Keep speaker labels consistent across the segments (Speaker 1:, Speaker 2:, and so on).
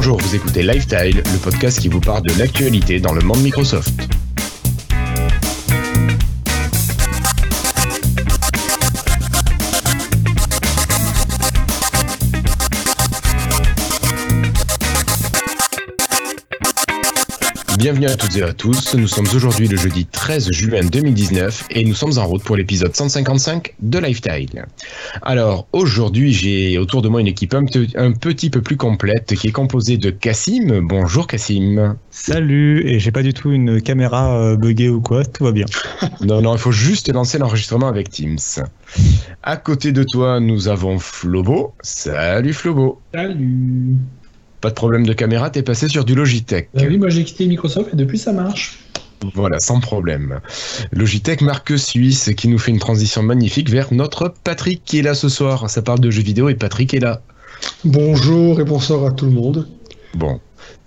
Speaker 1: Bonjour, vous écoutez Lifestyle, le podcast qui vous parle de l'actualité dans le monde Microsoft. Bienvenue à toutes et à tous, nous sommes aujourd'hui le jeudi 13 juin 2019 et nous sommes en route pour l'épisode 155 de Lifestyle. Alors aujourd'hui j'ai autour de moi une équipe un, petit peu plus complète qui est composée de Cassim. Bonjour Cassim.
Speaker 2: Salut, et j'ai pas du tout une caméra euh, buggée ou quoi, tout va bien.
Speaker 1: non, non, il faut juste lancer l'enregistrement avec Teams. À côté de toi nous avons Flobo. Salut Flobo.
Speaker 3: Salut.
Speaker 1: Pas de problème de caméra, t'es passé sur du Logitech.
Speaker 3: Bah oui, moi j'ai quitté Microsoft et depuis ça marche.
Speaker 1: Voilà, sans problème. Logitech, marque suisse, qui nous fait une transition magnifique vers notre Patrick qui est là ce soir. Ça parle de jeux vidéo et Patrick est là.
Speaker 4: Bonjour et bonsoir à tout le monde.
Speaker 1: Bon,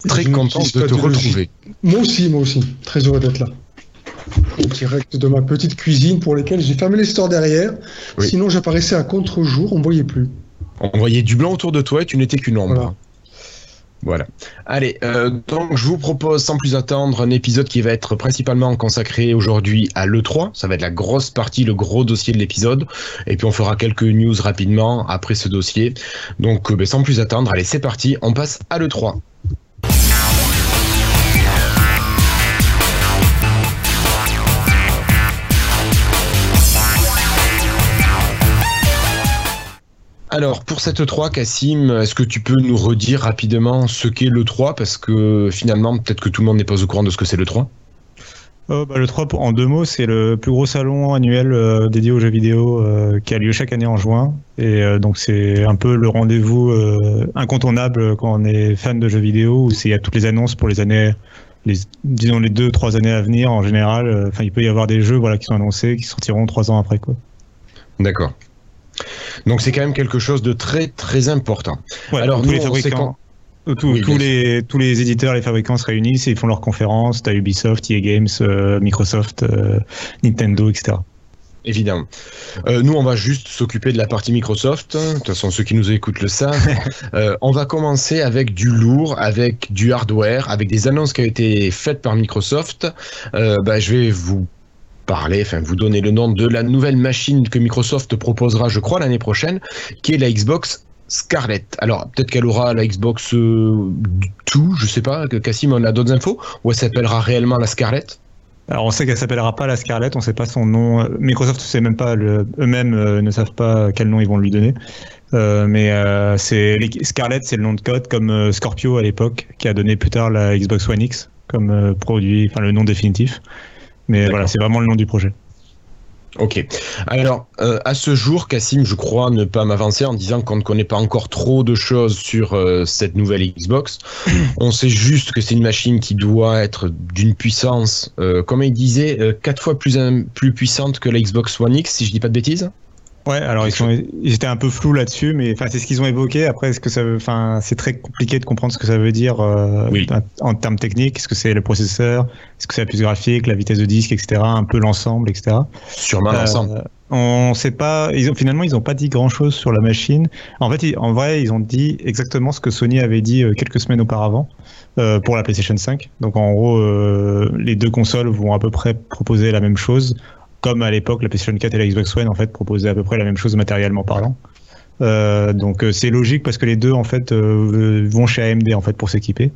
Speaker 1: très content de te retrouver.
Speaker 4: Moi aussi, moi aussi, très heureux d'être là. En direct de ma petite cuisine pour lesquelles j'ai fermé les stores derrière. Sinon, j'apparaissais à contre-jour, on ne voyait plus.
Speaker 1: On voyait du blanc autour de toi et tu n'étais qu'une ombre. Voilà. Allez, euh, donc je vous propose sans plus attendre un épisode qui va être principalement consacré aujourd'hui à l'E3. Ça va être la grosse partie, le gros dossier de l'épisode. Et puis on fera quelques news rapidement après ce dossier. Donc euh, ben, sans plus attendre, allez c'est parti, on passe à l'E3. Alors, pour cette 3, Cassim, est-ce que tu peux nous redire rapidement ce qu'est le 3 Parce que finalement, peut-être que tout le monde n'est pas au courant de ce que c'est le 3.
Speaker 2: Oh, bah, le 3, en deux mots, c'est le plus gros salon annuel euh, dédié aux jeux vidéo euh, qui a lieu chaque année en juin. Et euh, donc, c'est un peu le rendez-vous incontournable quand on est fan de jeux vidéo, où il y a toutes les annonces pour les années, les, disons les deux, trois années à venir en général. Enfin, il peut y avoir des jeux voilà, qui sont annoncés, qui sortiront trois ans après. quoi.
Speaker 1: D'accord. Donc c'est quand même quelque chose de très très important.
Speaker 2: Alors tous les fabricants, tous, les, tous les éditeurs, les fabricants se réunissent et ils font leurs conférences. T'as Ubisoft, EA Games, euh, Microsoft, euh, Nintendo, etc.
Speaker 1: Évidemment. Euh, nous, on va juste s'occuper de la partie Microsoft. De toute façon, ceux qui nous écoutent le savent. on va commencer avec du lourd, avec du hardware, avec des annonces qui ont été faites par Microsoft. Bah, je vais vous vous donner le nom de la nouvelle machine que Microsoft proposera, je crois, l'année prochaine, qui est la Xbox Scarlett. Alors peut-être qu'elle aura la Xbox euh, tout, je sais pas, Cassim on a d'autres infos, ou elle s'appellera réellement la Scarlett?
Speaker 2: Alors on sait qu'elle s'appellera pas la Scarlett, on sait pas son nom. Microsoft sait même pas, eux-mêmes euh, ne savent pas quel nom ils vont lui donner. Euh, mais c'est Scarlett, c'est le nom de code comme Scorpio à l'époque, qui a donné plus tard la Xbox One X comme produit, enfin le nom définitif. Mais voilà, c'est vraiment le nom du projet.
Speaker 1: Ok. Alors, euh, à ce jour, Cassim, je crois ne pas m'avancer en disant qu'on ne connaît pas encore trop de choses sur euh, cette nouvelle Xbox. On sait juste que c'est une machine qui doit être d'une puissance, euh, comme il disait, quatre fois plus, plus puissante que la Xbox One X, si je dis pas de bêtises.
Speaker 2: Ouais, alors ils, sont, ils étaient un peu flous là-dessus, mais c'est ce qu'ils ont évoqué. Après, est-ce que ça veut, enfin c'est très compliqué de comprendre ce que ça veut dire euh, en, termes techniques. Est-ce que c'est le processeur, est-ce que c'est la puce graphique, la vitesse de disque, etc. Un peu l'ensemble, etc.
Speaker 1: Sûrement l'ensemble. Euh,
Speaker 2: on sait pas. Ils ont, finalement, ils n'ont pas dit grand-chose sur la machine. En fait, en vrai, ils ont dit exactement ce que Sony avait dit euh, quelques semaines auparavant pour la PlayStation 5. Donc en gros, les deux consoles vont à peu près proposer la même chose comme à l'époque la PlayStation 4 et la Xbox One en fait proposaient à peu près la même chose matériellement parlant. Euh, donc euh, c'est logique parce que les deux en fait euh, vont chez AMD en fait pour s'équiper.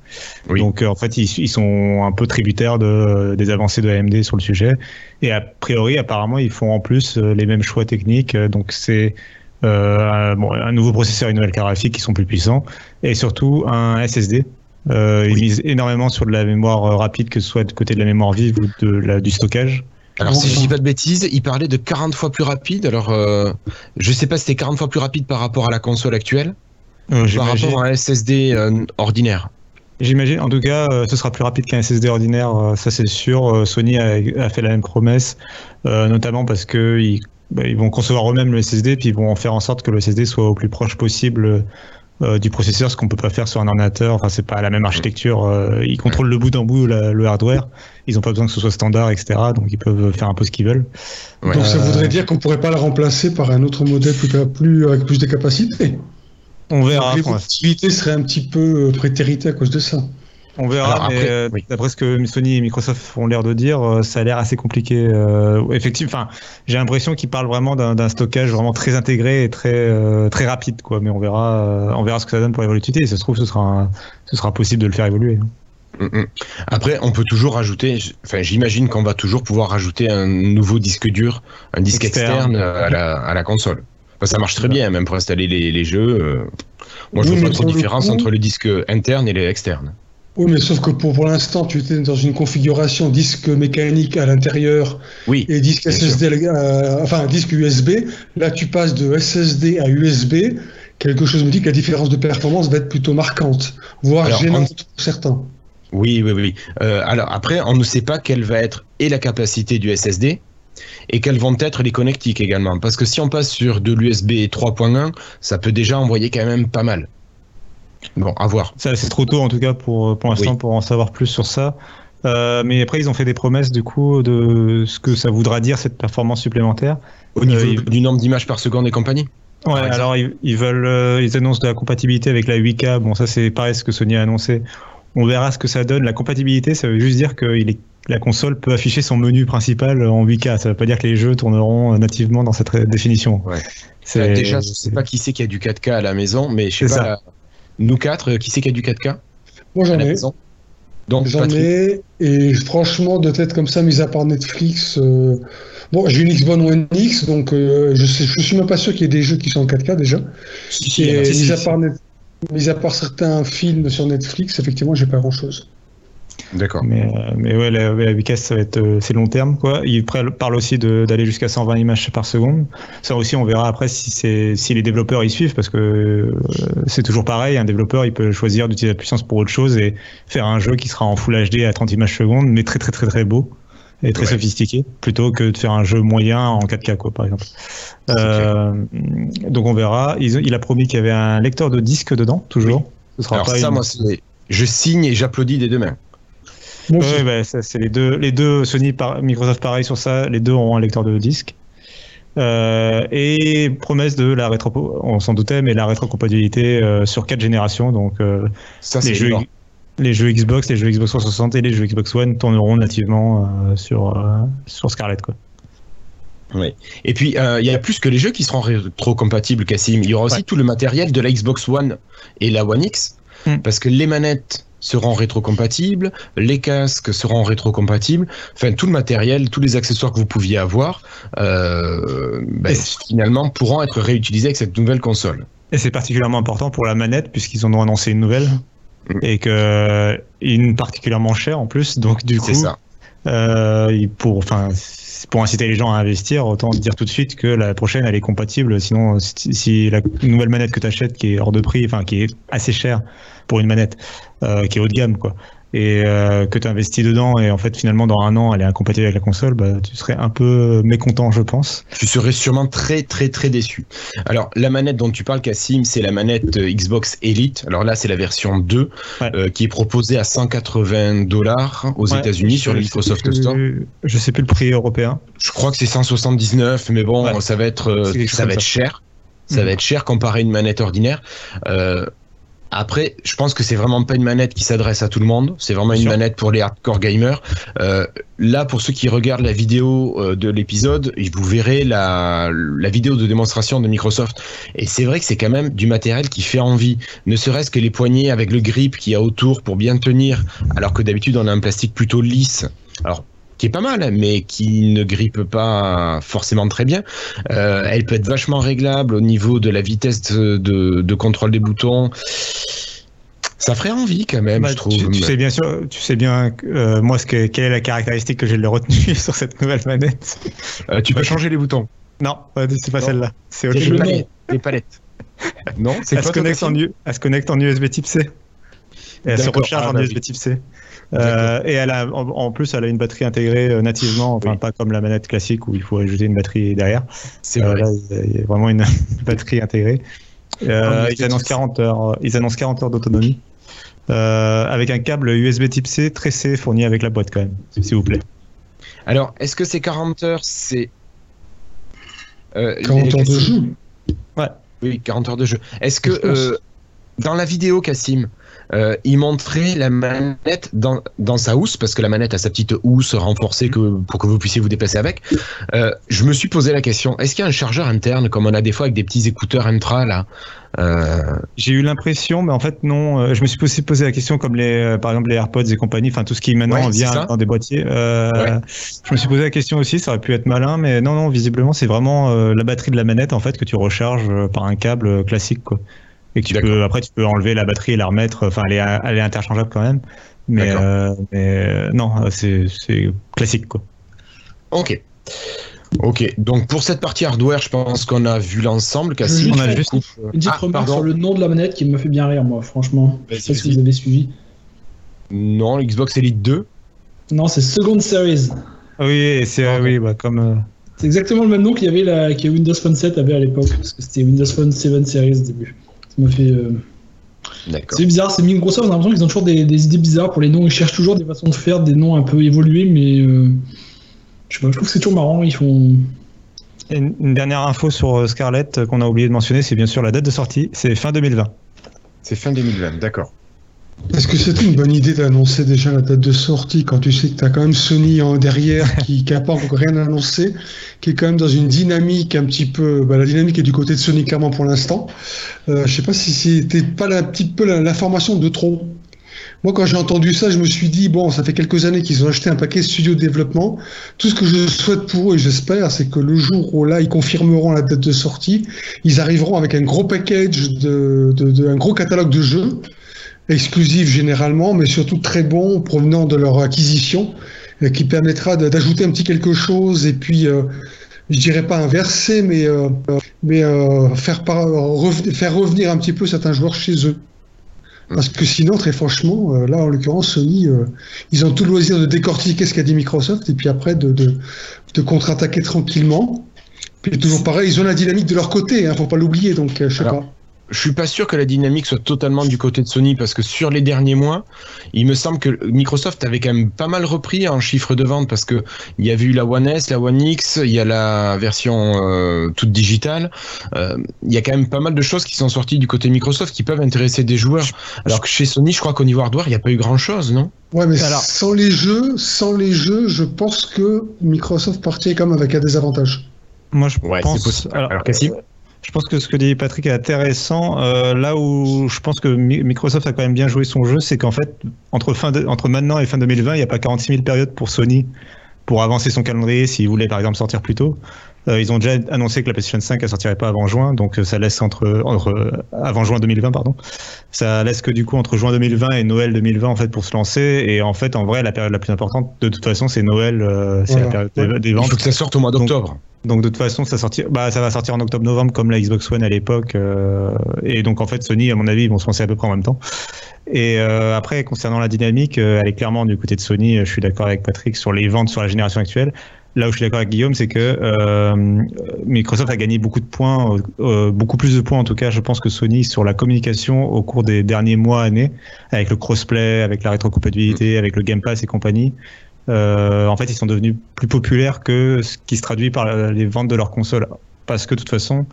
Speaker 2: Donc en fait ils, ils, sont un peu tributaires de, des avancées de AMD sur le sujet et a priori apparemment ils font en plus les mêmes choix techniques. Donc c'est un, bon, un nouveau processeur, une nouvelle carte graphique qui sont plus puissants et surtout un SSD. Ils misent énormément sur de la mémoire rapide que ce soit de côté de la mémoire vive ou de la, du stockage.
Speaker 1: Alors, si je dis pas de bêtises, il parlait de 40 fois plus rapide. Alors, euh, je sais pas si c'était 40 fois plus rapide par rapport à la console actuelle, euh, par rapport à un SSD euh, ordinaire.
Speaker 2: J'imagine, en tout cas, euh, ce sera plus rapide qu'un SSD ordinaire, ça c'est sûr. Sony a, fait la même promesse, notamment parce que ils, bah, ils vont concevoir eux-mêmes le SSD, puis ils vont faire en sorte que le SSD soit au plus proche possible euh, du processeur, ce qu'on peut pas faire sur un ordinateur. Enfin, c'est pas la même architecture. Euh, ils contrôlent le bout en bout le hardware. Ils ont pas besoin que ce soit standard, etc. Donc ils peuvent faire un peu ce qu'ils veulent.
Speaker 4: Donc ça voudrait dire qu'on pourrait pas le remplacer par un autre modèle plus, plus avec plus de capacité.
Speaker 2: On verra.
Speaker 4: L'évolutivité serait un petit peu euh, prétéritée à cause de ça.
Speaker 2: On verra, mais
Speaker 1: après,
Speaker 2: euh,
Speaker 1: oui.
Speaker 2: d'après ce que Sony et Microsoft ont l'air de dire, euh, ça a l'air assez compliqué. Euh, effectivement, enfin, j'ai l'impression qu'ils parlent vraiment d'un d'un stockage vraiment très intégré et très euh, très rapide, quoi. Mais on verra, euh, on verra ce que ça donne pour l'évolutivité. Et ça se trouve, ce sera, un- ce sera possible de le faire évoluer.
Speaker 1: Mm, mm. Après, on peut toujours rajouter, enfin, j'imagine qu'on va toujours pouvoir rajouter un nouveau disque dur, un disque
Speaker 2: Externe.
Speaker 1: externe, à, la, à la console. Enfin, ça marche très bien, même pour installer les, les jeux. Moi, je
Speaker 4: Oui,
Speaker 1: vois pas trop de différence
Speaker 4: coup-
Speaker 1: entre le disque interne et les externes.
Speaker 4: Oui, mais sauf que pour, pour l'instant, tu étais dans une configuration disque mécanique à l'intérieur
Speaker 1: Oui,
Speaker 4: et disque SSD, euh, enfin disque USB. Là, tu passes de SSD à USB. Quelque chose me dit que la différence de performance va être plutôt marquante, voire
Speaker 1: Alors,
Speaker 4: gênante pour certains.
Speaker 1: oui, oui, oui. Euh, alors après, on ne sait pas quelle va être et la capacité du SSD et quelles vont être les connectiques également. Parce que si on passe sur de l'USB 3.1, ça peut déjà envoyer quand même pas mal. Bon, à voir.
Speaker 2: C'est trop tôt en tout cas pour pour l'instant
Speaker 1: Oui.
Speaker 2: pour en savoir plus sur ça. Euh, mais après, ils ont fait des promesses du coup de ce que ça voudra dire cette performance supplémentaire.
Speaker 1: Au niveau
Speaker 2: Euh,
Speaker 1: du nombre d'images par seconde et compagnie
Speaker 2: Ouais, alors ils, ils veulent, euh, ils annoncent de la compatibilité avec la 8K. Bon, ça c'est pareil ce que Sony a annoncé. On verra ce que ça donne. La compatibilité, ça veut juste dire que il est, la console peut afficher son menu principal en 8K. Ça veut pas dire que les jeux tourneront euh, nativement dans cette définition.
Speaker 1: Ouais. Euh, déjà, je sais pas qui c'est qui a du 4K à la maison, mais je sais pas.
Speaker 2: ça.
Speaker 1: Nous quatre, euh, qui c'est qui a du 4K
Speaker 4: Moi, j'en ai.
Speaker 1: Donc,
Speaker 4: J'en ai, et franchement, de tête comme ça, mis à part Netflix, euh, bon, j'ai une Xbox One X, donc euh, je, sais, je suis même pas sûr qu'il y ait des jeux qui sont en 4K déjà.
Speaker 1: si, si,
Speaker 4: et
Speaker 2: si,
Speaker 4: mis, à part Net- mis à part certains films sur Netflix, effectivement, j'ai pas grand chose.
Speaker 1: D'accord.
Speaker 2: Mais, euh, mais ouais, la, la 8K, ça va être euh, c'est long terme quoi. Ils pr- parlent aussi d'aller jusqu'à 120 images par seconde. Ça aussi, on verra après si si les développeurs y suivent parce que euh, c'est toujours pareil. Un développeur, il peut choisir d'utiliser la puissance pour autre chose et faire un jeu qui sera en Full HD à 30 images secondes, mais très très très très beau et très
Speaker 1: Ouais.
Speaker 2: sophistiqué, plutôt que de faire un jeu moyen en 4K quoi, par exemple. Euh, donc on verra. Il a promis qu'il y avait un lecteur de disque dedans, toujours. Ce sera
Speaker 1: Alors
Speaker 2: pas
Speaker 1: ça,
Speaker 2: une-
Speaker 1: moi, c'est... Je signe et j'applaudis des deux mains.
Speaker 4: Aussi.
Speaker 2: bah, ça, c'est les deux, les deux Sony, par, Microsoft pareil sur ça, les deux auront un lecteur de disque. Euh, et promesse de la rétro, on s'en doutait, mais la rétrocompatibilité euh, sur quatre générations. Donc euh,
Speaker 1: Ça,
Speaker 2: les jeux,
Speaker 1: énorme.
Speaker 2: les jeux Xbox, les jeux Xbox 360 et les jeux Xbox One tourneront nativement euh, sur euh, sur Scarlett quoi.
Speaker 1: Et puis, euh, il y a plus que les jeux qui seront rétro-compatibles, Cassim. Il y aura aussi
Speaker 2: Ouais.
Speaker 1: tout le matériel de la Xbox One et la One X.
Speaker 2: Hmm.
Speaker 1: Parce que les manettes seront rétro-compatibles, les casques seront rétro-compatibles. Enfin, tout le matériel, tous les accessoires que vous pouviez avoir, euh, ben, finalement, pourront être réutilisés avec cette nouvelle console.
Speaker 2: Et c'est particulièrement important pour la manette puisqu'ils en ont annoncé une nouvelle
Speaker 1: Mm.
Speaker 2: et que une particulièrement chère en plus. Donc du coup,
Speaker 1: C'est ça.
Speaker 2: Euh, pour, enfin, pour inciter les gens à investir, autant dire tout de suite que la prochaine elle est compatible. Sinon, si, la nouvelle manette que tu achètes qui est hors de prix, enfin qui est assez chère pour une manette, euh, qui est haut de gamme, quoi, et euh, que tu investis dedans et en fait finalement dans un an elle est incompatible avec la console, bah, tu serais un peu mécontent, je pense.
Speaker 1: Tu serais sûrement très très très déçu. Alors la manette dont tu parles, Cassim, c'est la manette euh, Xbox Elite. Alors là, c'est la version 2
Speaker 2: Ouais.
Speaker 1: euh, qui est proposée à 180 dollars aux
Speaker 2: Ouais,
Speaker 1: États-Unis sur le Microsoft
Speaker 2: plus-
Speaker 1: Store.
Speaker 2: Je sais plus le prix européen.
Speaker 1: Je crois que c'est 179, mais bon,
Speaker 2: Ouais.
Speaker 1: ça va être ça va être
Speaker 2: ça.
Speaker 1: cher. Ça
Speaker 2: Mhm.
Speaker 1: va être cher comparé à une manette ordinaire. Euh, après, je pense que c'est vraiment pas une manette qui s'adresse à tout le monde. C'est vraiment
Speaker 2: Bien
Speaker 1: une
Speaker 2: sûr.
Speaker 1: manette pour les hardcore gamers. Euh, là, pour ceux qui regardent la vidéo euh, de l'épisode, vous verrez la, la vidéo de démonstration de Microsoft. Et c'est vrai que c'est quand même du matériel qui fait envie. Ne serait-ce que les poignées avec le grip qu'il y a autour pour bien tenir, alors que d'habitude on a un plastique plutôt lisse. Alors qui est pas mal, mais qui ne grippe pas forcément très bien. Euh, elle peut être vachement réglable au niveau de la vitesse de, de- de contrôle des boutons. Ça ferait envie quand même,
Speaker 2: Bah,
Speaker 1: je trouve.
Speaker 2: tu, tu sais bien sûr, tu sais bien euh, moi ce que, quelle est la caractéristique que j'ai le retenu sur cette nouvelle manette?
Speaker 1: Euh, tu peux changer les boutons.
Speaker 2: Non, c'est pas celle-là. C'est autre chose.
Speaker 1: les
Speaker 3: le
Speaker 1: palettes. Non, c'est
Speaker 2: Elle se, connecte en, elle se connecte en USB Type C. Et elle se recharge
Speaker 1: Ah,
Speaker 2: en
Speaker 1: bah
Speaker 2: USB. Type C. Euh, et elle a, en, en plus, elle a une batterie intégrée euh, nativement, enfin
Speaker 1: Oui.
Speaker 2: pas comme la manette classique où il faut ajouter une batterie derrière.
Speaker 1: C'est
Speaker 2: Euh,
Speaker 1: vrai.
Speaker 2: là, il y a- vraiment une batterie intégrée. Euh,
Speaker 1: Ah,
Speaker 2: ils annoncent 40 heures, ils annoncent 40 heures d'autonomie. Euh, avec un câble USB Type C très C fourni avec la boîte quand même, s'il vous plaît.
Speaker 1: Alors, est-ce que ces 40 heures, c'est. Euh,
Speaker 4: 40
Speaker 1: les-
Speaker 4: heures de jeu.
Speaker 1: Oui, Oui, 40 heures de jeu. Est-ce que euh, dans la vidéo, Cassim, euh, il montrait la manette dans, dans sa housse, parce que la manette a sa petite housse renforcée que, pour que vous puissiez vous déplacer avec. Euh, je me suis posé la question, est-ce qu'il y a un chargeur interne, comme on a des fois avec des petits écouteurs intra, là?
Speaker 2: Euh... J'ai eu l'impression, mais en fait non. Je me suis aussi posé la question, comme les, par exemple les AirPods et compagnie, enfin tout ce qui maintenant ouais, vient dans des boîtiers. Euh, ouais. Je me suis posé la question aussi, ça aurait pu être malin, mais non, non, visiblement c'est vraiment la batterie de la manette en fait que tu recharges par un câble classique, quoi et que tu peux, après tu peux enlever la batterie et la remettre. Enfin, elle est, elle est interchangeable quand même. Mais, euh, mais non, c'est classique quoi.
Speaker 1: Ok. Ok, donc pour cette partie hardware, je pense qu'on a vu l'ensemble.
Speaker 3: Cassim, on a juste une petite ah, remarque sur le nom de la manette qui me fait bien rire, moi, franchement. Je sais pas si vous avez suivi.
Speaker 1: Non, Xbox Elite 2
Speaker 3: Non, c'est Second Series.
Speaker 2: Oui, c'est ah, oui, bah, comme. Euh...
Speaker 3: C'est exactement le même nom qu'il y avait la, que Windows Phone 7 avait à l'époque, parce que c'était Windows Phone 7 Series au début. Ça m'a fait. Euh... C'est bizarre, c'est Microsoft, on a l'impression qu'ils ont toujours des, des, idées bizarres pour les noms. Ils cherchent toujours des façons de faire, des noms un peu évolués, mais euh... je sais pas, je trouve que c'est toujours marrant. Ils font.
Speaker 2: Une, une, dernière info sur Scarlett qu'on a oublié de mentionner, c'est bien sûr la date de sortie, c'est fin 2020.
Speaker 1: C'est fin 2020, d'accord.
Speaker 4: Est-ce que c'est une bonne idée d'annoncer déjà la date de sortie quand tu sais que tu as quand même Sony en derrière qui n'a pas encore rien annoncé, qui est quand même dans une dynamique un petit peu. Bah, la dynamique est du côté de Sony clairement pour l'instant. Euh, je sais pas si c'était pas un petit peu l'information de trop. Moi, quand j'ai entendu ça, je me suis dit, bon, ça fait quelques années qu'ils ont acheté un paquet de studios de développement. Tout ce que je souhaite pour eux, et j'espère, c'est que le jour où là, ils confirmeront la date de sortie, ils arriveront avec un gros package, de, de, de un gros catalogue de jeux exclusifs généralement, mais surtout très bons provenant de leur acquisition, euh, qui permettra d'ajouter un petit quelque chose et puis, euh, je dirais pas inverser, mais, euh, mais euh, faire, par, faire revenir un petit peu certains joueurs chez eux. Parce que sinon, très franchement, là en l'occurrence, Sony, ils ont tout le loisir de décortiquer ce qu'a dit Microsoft et puis après de, de, de contre-attaquer tranquillement. Puis toujours pareil, ils ont la dynamique de leur côté, hein, faut pas l'oublier, donc je sais
Speaker 1: Alors,
Speaker 4: pas
Speaker 1: je suis pas sûr que la dynamique soit totalement du côté de Sony parce que sur les derniers mois, il me semble que Microsoft avait quand même pas mal repris en chiffre de vente parce que il y avait eu la One S, la One X, il y a la version euh, toute digitale. Euh, il y a quand même pas mal de choses qui sont sorties du côté Microsoft qui peuvent intéresser des joueurs. Alors que chez Sony, je crois qu'au niveau hardware, il n'y a pas eu grand chose, non?
Speaker 4: Ouais, mais Alors... sans les jeux, sans les jeux, je pense que Microsoft partirait quand même avec un désavantage.
Speaker 2: Moi, je
Speaker 1: ouais,
Speaker 2: pense.
Speaker 1: Possible. Alors, Alors Cassim?
Speaker 2: Je pense que ce que dit Patrick est intéressant. Euh, là où je pense que Microsoft a quand même bien joué son jeu, c'est qu'en fait, entre, entre maintenant et fin 2020, il n'y a pas 46 000 périodes pour Sony pour avancer son calendrier s'il voulait par exemple sortir plus tôt. Euh, ils ont déjà annoncé que la PlayStation 5 ne sortirait pas avant juin, donc ça laisse entre, entre avant juin 2020 pardon. Ça laisse que du coup entre juin 2020 et Noël 2020 en fait pour se lancer. Et en fait en vrai la période la plus importante de toute façon c'est Noël, euh, c'est voilà. la période des ventes.
Speaker 1: Il faut que ça sorte au mois d'octobre.
Speaker 2: Donc de toute façon, ça, sortir, bah, ça va sortir en octobre-novembre comme la Xbox One à l'époque. Euh, et donc en fait, Sony, à mon avis, ils vont se lancer à peu près en même temps. Et euh, après, concernant la dynamique, euh, elle est clairement du côté de Sony. Je suis d'accord avec Patrick sur les ventes sur la génération actuelle. Là où je suis d'accord avec Guillaume, c'est que euh, Microsoft a gagné beaucoup de points, euh, beaucoup plus de points en tout cas, je pense que Sony sur la communication au cours des derniers mois, années, avec le crossplay, avec la rétrocompatibilité, avec le Game Pass et compagnie. Euh, en fait, ils sont devenus plus populaires que ce qui se traduit par les ventes de leurs consoles. Parce que de toute façon,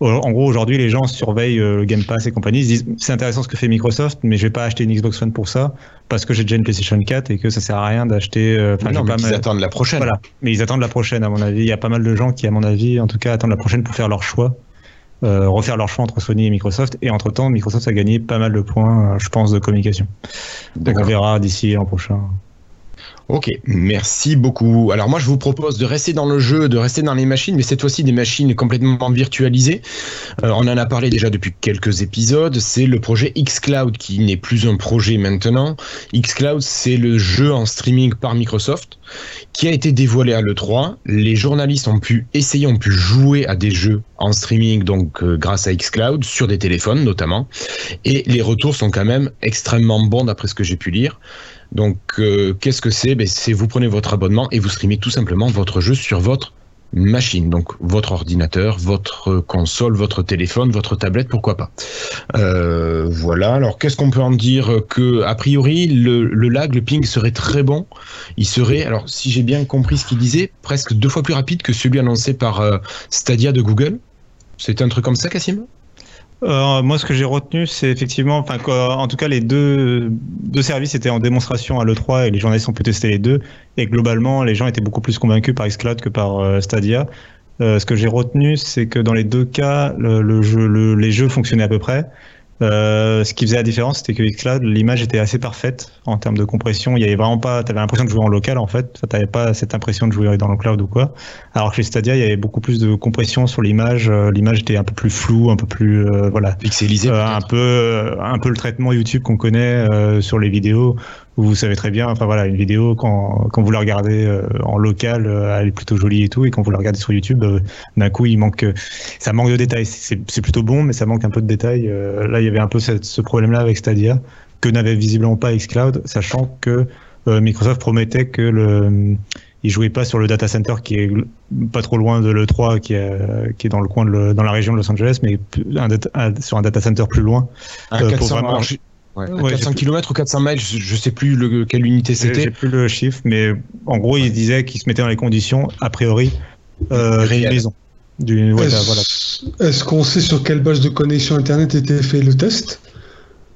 Speaker 2: en gros, aujourd'hui, les gens surveillent le Game Pass et compagnie. Ils se disent c'est intéressant ce que fait Microsoft, mais je vais pas acheter une Xbox One pour ça parce que j'ai déjà une PlayStation 4 et que ça sert à rien d'acheter.
Speaker 1: Euh, non, mais pas ils mal... attendent la prochaine.
Speaker 2: Voilà. Mais ils attendent la prochaine, à mon avis. Il y a pas mal de gens qui, à mon avis, en tout cas, attendent la prochaine pour faire leur choix. Euh, refaire leur choix entre Sony et Microsoft. Et entre temps, Microsoft a gagné pas mal de points, je pense, de communication. Donc on verra d'ici l'an prochain.
Speaker 1: Ok, merci beaucoup. Alors moi je vous propose de rester dans le jeu, de rester dans les machines, mais cette fois-ci des machines complètement virtualisées. Euh, on en a parlé déjà depuis quelques épisodes. C'est le projet xCloud qui n'est plus un projet maintenant. xCloud c'est le jeu en streaming par Microsoft qui a été dévoilé à l'E3. Les journalistes ont pu essayer, ont pu jouer à des jeux en streaming, donc euh, grâce à xCloud, sur des téléphones notamment. Et les retours sont quand même extrêmement bons d'après ce que j'ai pu lire. Donc, euh, qu'est-ce que c'est? Ben, C'est vous prenez votre abonnement et vous streamez tout simplement votre jeu sur votre machine, donc votre ordinateur, votre console, votre téléphone, votre tablette, pourquoi pas. Euh, voilà. Alors, qu'est-ce qu'on peut en dire Que a priori, le, lag, le ping serait très bon? Il serait, alors, si j'ai bien compris ce qu'il disait, presque deux fois plus rapide que celui annoncé par euh, Stadia de Google. C'était un truc comme ça, Cassim?
Speaker 2: Euh, moi, ce que j'ai retenu, c'est effectivement, en tout cas, les deux, deux services étaient en démonstration à l'E3 et les journalistes ont pu tester les deux. Et globalement, les gens étaient beaucoup plus convaincus par Xcloud que par euh, Stadia. Euh, ce que j'ai retenu, c'est que dans les deux cas, les jeux fonctionnaient à peu près. Euh, ce qui faisait la différence, c'était que Xcloud, l'image était assez parfaite en termes de compression. Il y avait vraiment pas, t'avais l'impression de jouer en local en fait. Tu t'avais pas cette impression de jouer dans le cloud ou quoi. Alors que chez Stadia, il y avait beaucoup plus de compression sur l'image. Euh, l'image était un peu plus floue, un peu plus, euh, voilà,
Speaker 1: pixelisée.
Speaker 2: un peu, un peu le traitement YouTube qu'on connaît sur les vidéos vous savez très bien, enfin voilà, une vidéo quand, quand vous la regardez euh, en local, euh, elle est plutôt jolie et tout, et quand vous la regardez sur YouTube, euh, d'un coup il manque, ça manque de détails. C'est plutôt bon, mais ça manque un peu de détails. là, il y avait un peu ce problème-là avec Stadia que n'avait visiblement pas Xcloud, sachant que Microsoft promettait que le il jouait pas sur le data center qui est pas trop loin de l'E3, qui est, qui est dans le coin de dans la région de Los Angeles, mais sur un data center plus loin.
Speaker 1: pour vraiment... Ouais, 400 km ou 400 miles, je, sais plus le, quelle unité c'était.
Speaker 2: J'ai plus le chiffre, mais en gros, il disait qu'il se mettait dans les conditions, a priori, euh, maison.
Speaker 4: Est-ce qu'on sait sur quelle base de connexion Internet était fait le test?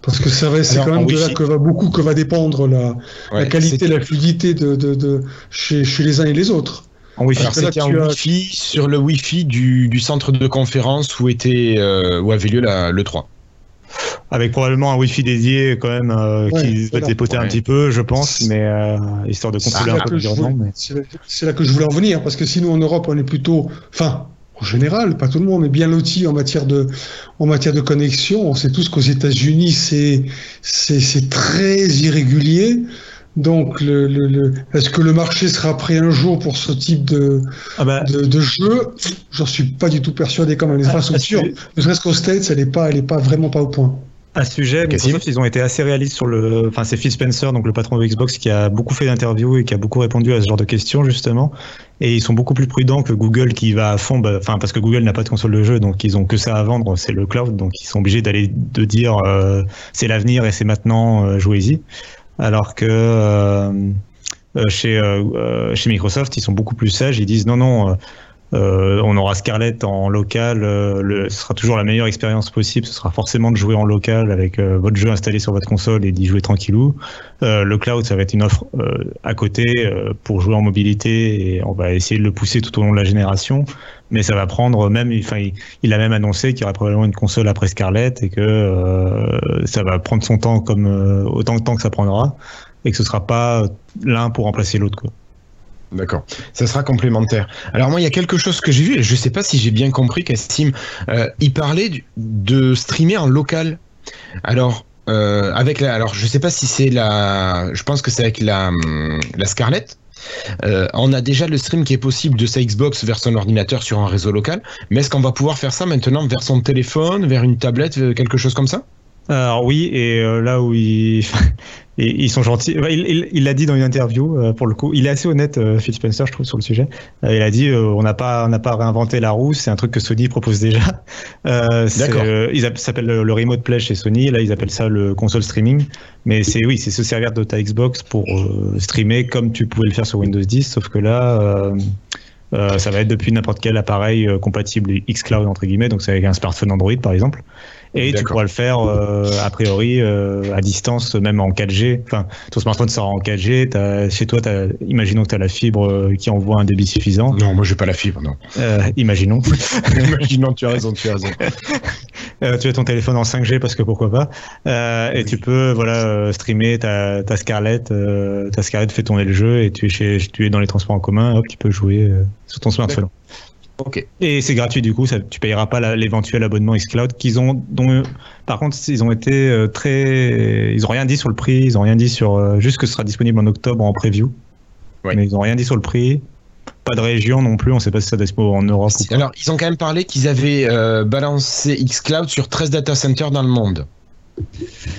Speaker 4: Parce que c'est quand même de là que va beaucoup que va dépendre la, la qualité, la fluidité de, de, de chez, chez, les uns et les autres.
Speaker 1: En Wi-Fi, c'était en Wi-Fi sur le Wi-Fi du, du, centre de conférence où était euh, où avait lieu la, le 3
Speaker 2: avec probablement un Wi-Fi dédié quand même euh, qui va dépoter un petit peu, je pense, mais euh, histoire de contrôler un peu l'environnement.
Speaker 4: C'est là que je voulais en venir, parce que si nous en Europe on est plutôt, enfin, en général, pas tout le monde est bien loti en matière de, en matière de connexion. On sait tous qu'aux États-Unis c'est c'est très irrégulier. Donc, le, le, est-ce que le marché sera prêt un jour pour ce type de, ah bah. de, de, jeu? J'en suis pas du tout persuadé quand même. Les infrastructures, ne serait-ce qu'au States, elle n'est pas, elle est pas vraiment pas au point.
Speaker 2: À ce sujet, Microsoft, ils ont été assez réalistes sur le. Enfin, c'est Phil Spencer, donc le patron de Xbox, qui a beaucoup fait d'interviews et qui a beaucoup répondu à ce genre de questions, justement. Et ils sont beaucoup plus prudents que Google, qui va à fond. Bah, enfin, parce que Google n'a pas de console de jeu, donc ils ont que ça à vendre, c'est le cloud. Donc ils sont obligés d'aller de dire euh, c'est l'avenir et c'est maintenant, euh, jouez-y. Alors que euh, chez, chez Microsoft, ils sont beaucoup plus sages. Ils disent non, non euh, on aura Scarlett en local, euh, ce sera toujours la meilleure expérience possible. Ce sera forcément de jouer en local avec euh, votre jeu installé sur votre console et d'y jouer tranquillou. le cloud, ça va être une offre à côté pour jouer en mobilité et on va essayer de le pousser tout au long de la génération. Mais ça va prendre même, enfin, il, a même annoncé qu'il y aurait probablement une console après Scarlett et que ça va prendre son temps comme autant de temps que ça prendra et que ce sera pas l'un pour remplacer l'autre.
Speaker 1: D'accord. Ça sera complémentaire. Alors moi, il y a quelque chose que j'ai vu, je ne sais pas si j'ai bien compris, Cassim. Euh, il parlait de streamer en local. Alors, euh, avec la, alors je sais pas si c'est la, je pense que c'est avec la, la Scarlett. Euh, on a déjà le stream qui est possible de sa Xbox vers son ordinateur sur un réseau local, mais est-ce qu'on va pouvoir faire ça maintenant vers son téléphone, vers une tablette, quelque chose comme ça?
Speaker 2: Alors oui, et euh, là où ils, ils sont gentils, il l'a dit dans une interview euh, pour le coup. Il est assez honnête, euh, Phil Spencer, je trouve, sur le sujet. il a dit on n'a pas on n'a pas réinventé la roue, c'est un truc que Sony propose déjà. D'accord. ils s'appelle le, remote play chez Sony. Là, ils appellent ça le console streaming. Mais c'est oui, c'est se servir de ta Xbox pour streamer comme tu pouvais le faire sur Windows 10, sauf que là. ça va être depuis n'importe quel appareil compatible xCloud entre guillemets, donc c'est avec un smartphone Android par exemple. Et tu pourras le faire euh, a priori euh, à distance, même en 4G. Enfin, ton smartphone sera en 4G. As, chez toi, as, imaginons que tu as la fibre euh, qui envoie un débit suffisant.
Speaker 1: Non, moi j'ai pas la fibre, non.
Speaker 2: imaginons.
Speaker 1: imaginons, tu as raison, tu as raison.
Speaker 2: tu as ton téléphone en 5G parce que pourquoi pas. et tu peux voilà streamer ta, ta Scarlett. ta Scarlett fait tourner le jeu et tu es, chez, tu es dans les transports en commun. Hop, tu peux jouer sur ton smartphone.
Speaker 1: Ok.
Speaker 2: Et c'est gratuit du coup, ça, tu payeras pas l'éventuel abonnement xCloud qu'ils ont. Dont, par contre, ils ont été euh, très, ils ont rien dit sur le prix, ils ont rien dit sur euh, juste que ce sera disponible en octobre en preview. Mais ils ont rien dit sur le prix. Pas de région non plus, on sait pas si ça disponible en Europe ou pas.
Speaker 1: Alors, ils ont quand même parlé qu'ils avaient euh, balancé xCloud sur 13 data centers dans le monde.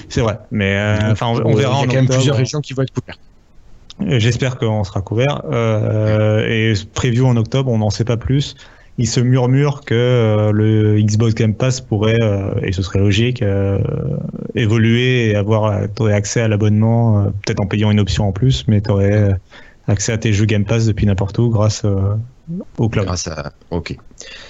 Speaker 2: C'est vrai, mais enfin, on, verra.
Speaker 1: Il y a quand même plusieurs régions qui vont être couvertes.
Speaker 2: J'espère qu'on sera couvert. Euh, et preview en octobre, on n'en sait pas plus. Il se murmure que euh, le Xbox Game Pass pourrait, euh, et ce serait logique, euh, évoluer et avoir aurais accès à l'abonnement, peut-être en payant une option en plus, mais tu aurais accès à tes jeux Game Pass depuis n'importe où grâce au cloud.
Speaker 1: Ok.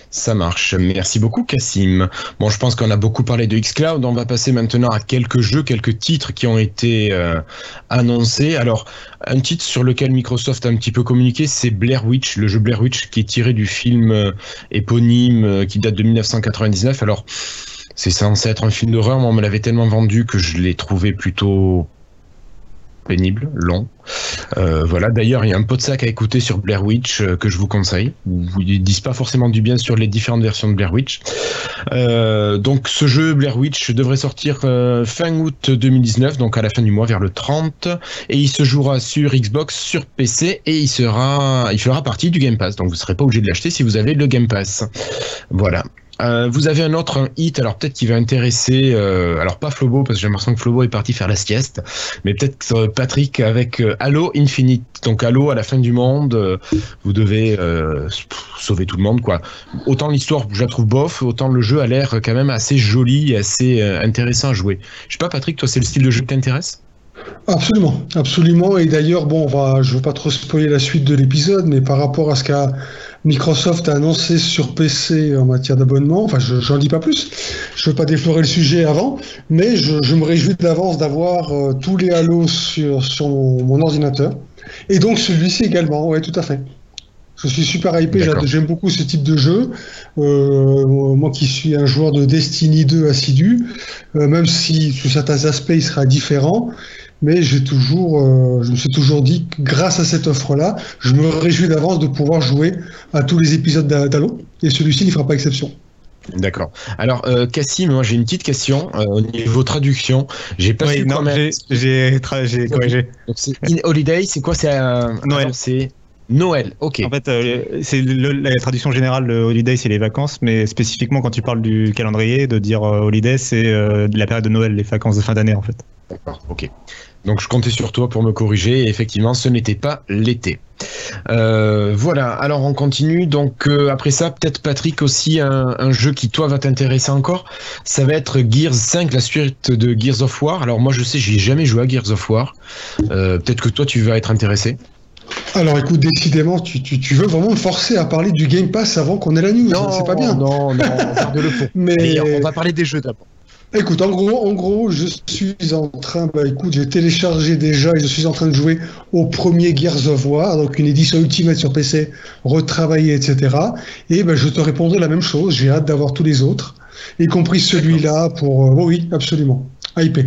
Speaker 1: Ça marche. Merci beaucoup, Cassim. Bon, je pense qu'on a beaucoup parlé de xCloud. On va passer maintenant à quelques jeux, quelques titres qui ont été euh, annoncés. Alors, un titre sur lequel Microsoft a un petit peu communiqué, c'est Blair Witch, le jeu Blair Witch qui est tiré du film euh, éponyme euh, qui date de 1999. Alors, c'est censé être un film d'horreur, mais on me l'avait tellement vendu que je l'ai trouvé plutôt pénible, long. Euh, voilà. D'ailleurs, il y a un pot de sac à écouter sur Blair Witch euh, que je vous conseille. Ils disent pas forcément du bien sur les différentes versions de Blair Witch. Euh, donc, ce jeu Blair Witch devrait sortir fin août 2019, donc à la fin du mois, vers le 30, et il se jouera sur Xbox, sur PC, et il fera partie du Game Pass. Donc, vous serez pas obligé de l'acheter si vous avez le Game Pass. Voilà. Euh, vous avez un autre hit, alors peut-être qui va intéresser, euh, alors pas Flobo, parce que j'ai l'impression que Flobo est parti faire la sieste, mais peut-être euh, Patrick avec Halo Infinite. Donc Halo à la fin du monde, vous devez sauver tout le monde, quoi. Autant l'histoire, je la trouve bof, autant le jeu a l'air quand même assez joli et assez intéressant à jouer. Je sais pas, Patrick, toi, c'est le style de jeu qui t'intéresse?
Speaker 4: Absolument, absolument. Et d'ailleurs, bon, on va, je veux pas trop spoiler la suite de l'épisode, mais par rapport à ce qu'a Microsoft a annoncé sur PC en matière d'abonnement. Enfin, je n'en dis pas plus. Je ne veux pas déflorer le sujet avant, mais je, me réjouis d'avance d'avoir euh, tous les Halo sur, sur mon, ordinateur. Et donc celui-ci également, oui, tout à fait. Je suis super hypé, j'aime beaucoup ce type de jeu. Euh, moi qui suis un joueur de Destiny 2 assidu, euh, même si sous certains aspects il sera différent, mais j'ai toujours, euh, je me suis toujours dit que grâce à cette offre-là, je me réjouis d'avance de pouvoir jouer à tous les épisodes d'Halo, et celui-ci ne fera pas exception.
Speaker 1: D'accord. Alors, euh, Cassim, moi j'ai une petite question euh, au niveau traduction. J'ai pas
Speaker 2: oui, non, j'ai corrigé.
Speaker 1: in holiday, c'est quoi? C'est
Speaker 2: Noël.
Speaker 1: C'est Noël, ok.
Speaker 2: En fait, euh, c'est la traduction générale de holiday, c'est les vacances, mais spécifiquement quand tu parles du calendrier, de dire holiday, c'est la période de Noël, les vacances de fin d'année en fait.
Speaker 1: D'accord, ok. Donc je comptais sur toi pour me corriger. Et effectivement, ce n'était pas l'été. Euh, voilà, alors on continue. Donc euh, après ça, peut-être Patrick aussi un, jeu qui toi va t'intéresser encore. Ça va être Gears 5, la suite de Gears of War. Alors moi je sais, j'ai jamais joué à Gears of War. Euh, peut-être que toi tu vas être intéressé.
Speaker 4: Alors écoute, décidément, tu, tu, veux vraiment me forcer à parler du Game Pass avant qu'on ait la news.
Speaker 1: Non,
Speaker 4: c'est pas bien.
Speaker 1: Non, non, de le Mais on va parler des jeux d'abord.
Speaker 4: Écoute, en gros, en gros, je suis en train, bah écoute, j'ai téléchargé déjà et je suis en train de jouer au premier Gears of War, donc une édition Ultimate sur PC, retravaillée, etc. Et bah, je te répondrai la même chose, j'ai hâte d'avoir tous les autres, y compris celui-là pour... Euh, oui, absolument. IP.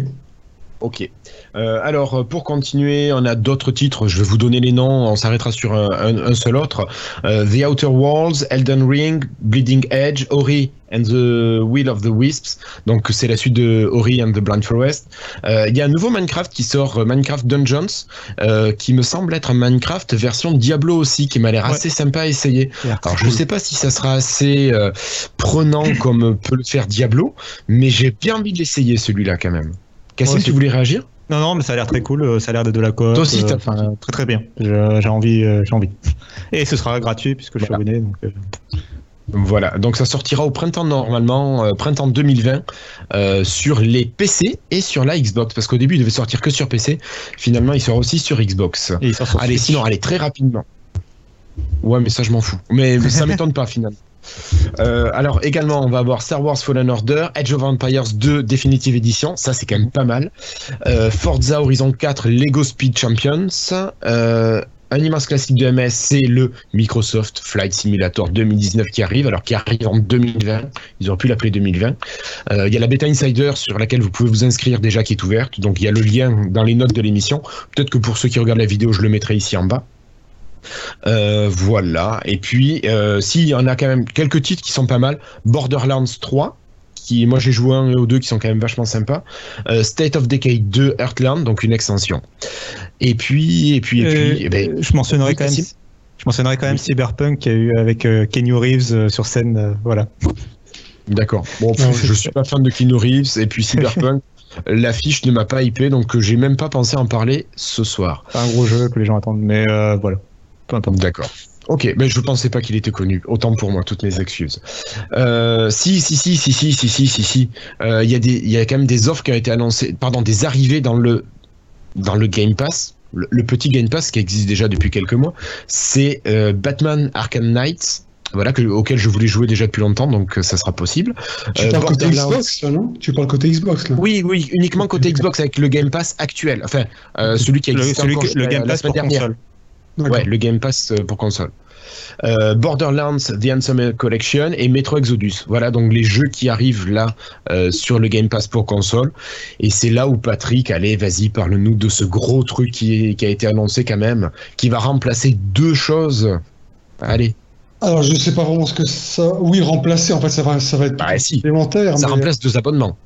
Speaker 1: Ok. Euh, alors, pour continuer, on a d'autres titres. Je vais vous donner les noms. On s'arrêtera sur un, seul autre. Euh, the Outer Worlds, Elden Ring, Bleeding Edge, Ori and the Will of the Wisps. Donc, c'est la suite de Ori and the Blind Forest. Euh, il y a un nouveau Minecraft qui sort, Minecraft Dungeons, qui me semble être un Minecraft version Diablo aussi, qui m'a l'air assez sympa à essayer. Alors, je ne sais pas si ça sera assez prenant comme peut le faire Diablo, mais j'ai bien envie de l'essayer celui-là quand même. Cassim, tu voulais réagir?
Speaker 2: Non, non, mais ça a l'air très cool. Euh, ça a l'air d'être de la coop.
Speaker 1: Toi aussi,
Speaker 2: euh, enfin, très très bien. J'ai envie, euh, j'ai envie. Et ce sera gratuit puisque je suis abonné. Donc,
Speaker 1: Voilà, donc ça sortira au printemps normalement, printemps 2020, sur les PC et sur la Xbox, parce qu'au début il devait sortir que sur PC, finalement il sort aussi sur Xbox. allez, sinon, allez très rapidement. Ouais, mais ça je m'en fous. Mais, mais ça m'étonne pas finalement. Euh, alors également, on va avoir Star Wars Fallen Order, Edge of Empires 2 Definitive Edition, ça c'est quand même pas mal. Euh, Forza Horizon 4 Lego Speed Champions. Euh, un immense classique de MS, c'est le Microsoft Flight Simulator 2019 qui arrive, alors qui arrive en 2020. Ils auraient pu l'appeler 2020. Il y a la bêta Insider sur laquelle vous pouvez vous inscrire déjà qui est ouverte. Donc il y a le lien dans les notes de l'émission. Peut-être que pour ceux qui regardent la vidéo, je le mettrai ici en bas. Euh, voilà. Et puis, euh, si, il y en a quand même quelques titres qui sont pas mal. Borderlands 3, qui, moi j'ai joué un ou deux qui sont quand même vachement sympas. Euh, State of Decay 2 Earthland, donc une extension. Et puis, et puis, et puis.
Speaker 2: Eh ben, je mentionnerai quand même. Je mentionnerai quand même Cyberpunk qui a eu avec Kenny Reeves sur scène, voilà.
Speaker 1: D'accord. Bon, je suis pas fan de Keanu Reeves et puis Cyberpunk. L'affiche ne m'a pas hypé, donc j'ai même pas pensé en parler ce soir.
Speaker 2: C'est un gros jeu que les gens attendent, mais voilà.
Speaker 1: D'accord. Ok, mais je pensais pas qu'il était connu. Autant pour moi, toutes mes excuses. Euh, si, si, si, si, si, si, si, si, si. Il y a des, il y a quand même des offres qui ont été annoncées, pardon, des arrivées dans le, dans le Game Pass le, petit Game Pass qui existe déjà depuis quelques mois, c'est Batman Arkham Knights voilà, auquel je voulais jouer déjà depuis longtemps, donc ça sera possible.
Speaker 4: Tu parles côté Xbox, non? Tu parles côté Xbox, là
Speaker 1: Oui, oui, uniquement côté Xbox avec le Game Pass actuel. Enfin, celui qui existe
Speaker 2: le, le Game Pass pour console.
Speaker 1: Ouais, le Game Pass pour console. Euh, Borderlands The Answer Collection et Metro Exodus. Voilà donc les jeux qui arrivent là euh, sur le Game Pass pour console. Et c'est là où Patrick, allez, vas-y, parle-nous de ce gros truc qui, qui, a été annoncé quand même, qui va remplacer deux choses. Allez.
Speaker 4: Alors je sais pas vraiment ce que ça. Oui, remplacer, en fait, ça va, ça va être
Speaker 1: bah, si.
Speaker 4: Ça
Speaker 1: remplace deux abonnements.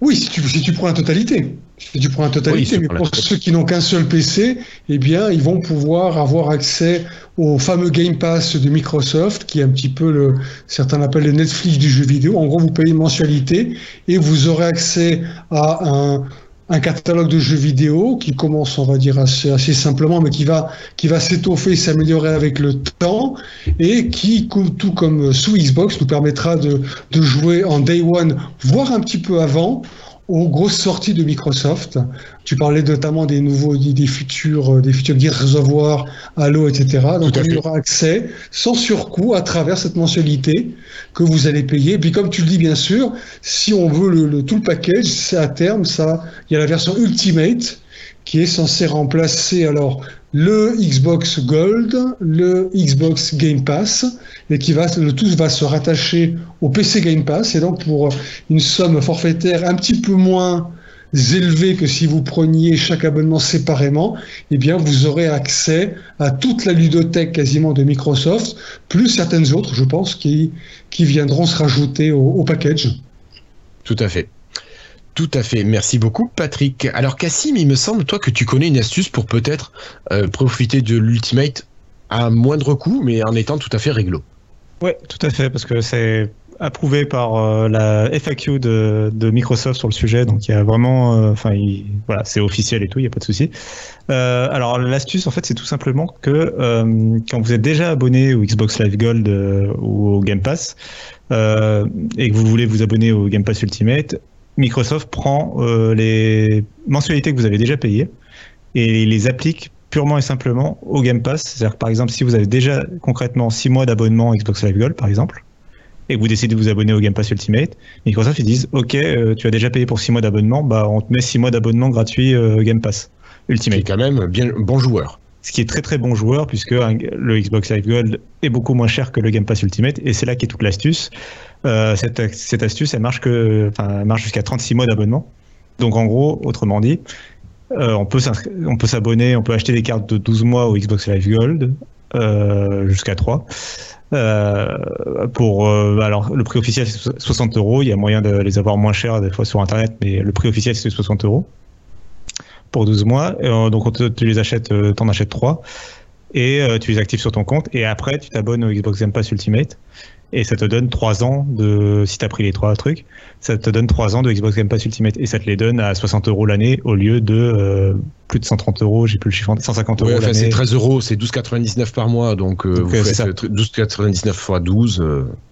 Speaker 4: Oui, si tu, si tu prends la totalité. Tu prends la totalité, mais pour ceux qui n'ont qu'un seul PC, eh bien, ils vont pouvoir avoir accès au fameux Game Pass de Microsoft, qui est un petit peu le, certains l'appellent le Netflix du jeu vidéo. En gros, vous payez une mensualité et vous aurez accès à un, un catalogue de jeux vidéo qui commence, on va dire, assez, assez simplement, mais qui va, qui va s'étoffer et s'améliorer avec le temps, et qui, tout comme sous Xbox, nous permettra de, de jouer en day one, voire un petit peu avant, aux grosses sorties de Microsoft. Tu parlais notamment des nouveaux, des futurs, des futurs Gears of War, Halo, etc. Donc on y aura accès sans surcoût à travers cette mensualité que vous allez payer. Et puis comme tu le dis bien sûr, si on veut le, tout le package, c'est à terme ça. Il y a la version Ultimate qui est censée remplacer alors le Xbox Gold, le Xbox Game Pass, et qui va, le tout va se rattacher au PC Game Pass. Et donc, pour une somme forfaitaire un petit peu moins élevée que si vous preniez chaque abonnement séparément, eh bien, vous aurez accès à toute la ludothèque quasiment de Microsoft, plus certaines autres, je pense, qui, qui viendront se rajouter au, au package.
Speaker 1: Tout à fait. Tout à fait, merci beaucoup Patrick. Alors Cassim, il me semble toi que tu connais une astuce pour peut-être euh, profiter de l'Ultimate à moindre coût, mais en étant tout à fait réglo.
Speaker 2: Ouais, tout à fait, parce que c'est approuvé par euh, la FAQ de, Microsoft sur le sujet, donc il y a vraiment, euh, enfin voilà, c'est officiel et tout, il n'y a pas de souci. alors l'astuce en fait, c'est tout simplement que quand vous êtes déjà abonné au Xbox Live Gold ou au Game Pass et que vous voulez vous abonner au Game Pass Ultimate, Microsoft prend euh, les mensualités que vous avez déjà payées et les applique purement et simplement au Game Pass. C'est-à-dire par exemple, si vous avez déjà concrètement 6 mois d'abonnement Xbox Live Gold, par exemple, et que vous décidez de vous abonner au Game Pass Ultimate, Microsoft ils disent OK, euh, tu as déjà payé pour 6 mois d'abonnement, bah on te met 6 mois d'abonnement gratuit euh, Game Pass Ultimate.
Speaker 1: C'est quand même bien bon joueur.
Speaker 2: Ce qui est très très bon joueur puisque le Xbox Live Gold est beaucoup moins cher que le Game Pass Ultimate et c'est là qu'est toute l'astuce. Euh, cette, astuce, elle marche que, enfin, marche jusqu'à 36 mois d'abonnement. Donc en gros, autrement dit, euh, on peut on peut s'abonner, on peut acheter des cartes de 12 mois au Xbox Live Gold euh, jusqu'à 3. pour alors le prix officiel c'est 60 euros. Il y a moyen de les avoir moins cher des fois sur internet, mais le prix officiel c'est 60 euros pour 12 mois. donc tu les achètes, t'en achètes 3 et tu les actives sur ton compte et après tu t'abonnes au Xbox Game Pass Ultimate et ça te donne 3 ans de, si tu as pris les trois trucs, ça te donne 3 ans de Xbox Game Pass Ultimate et ça te les donne à 60 euros l'année au lieu de euh, plus de 130 euros, j'ai plus le chiffre, 150 euros l'année.
Speaker 1: C'est 13 euros, c'est 12,99 par mois, donc, euh, vous euh, faites 12,99 fois 12.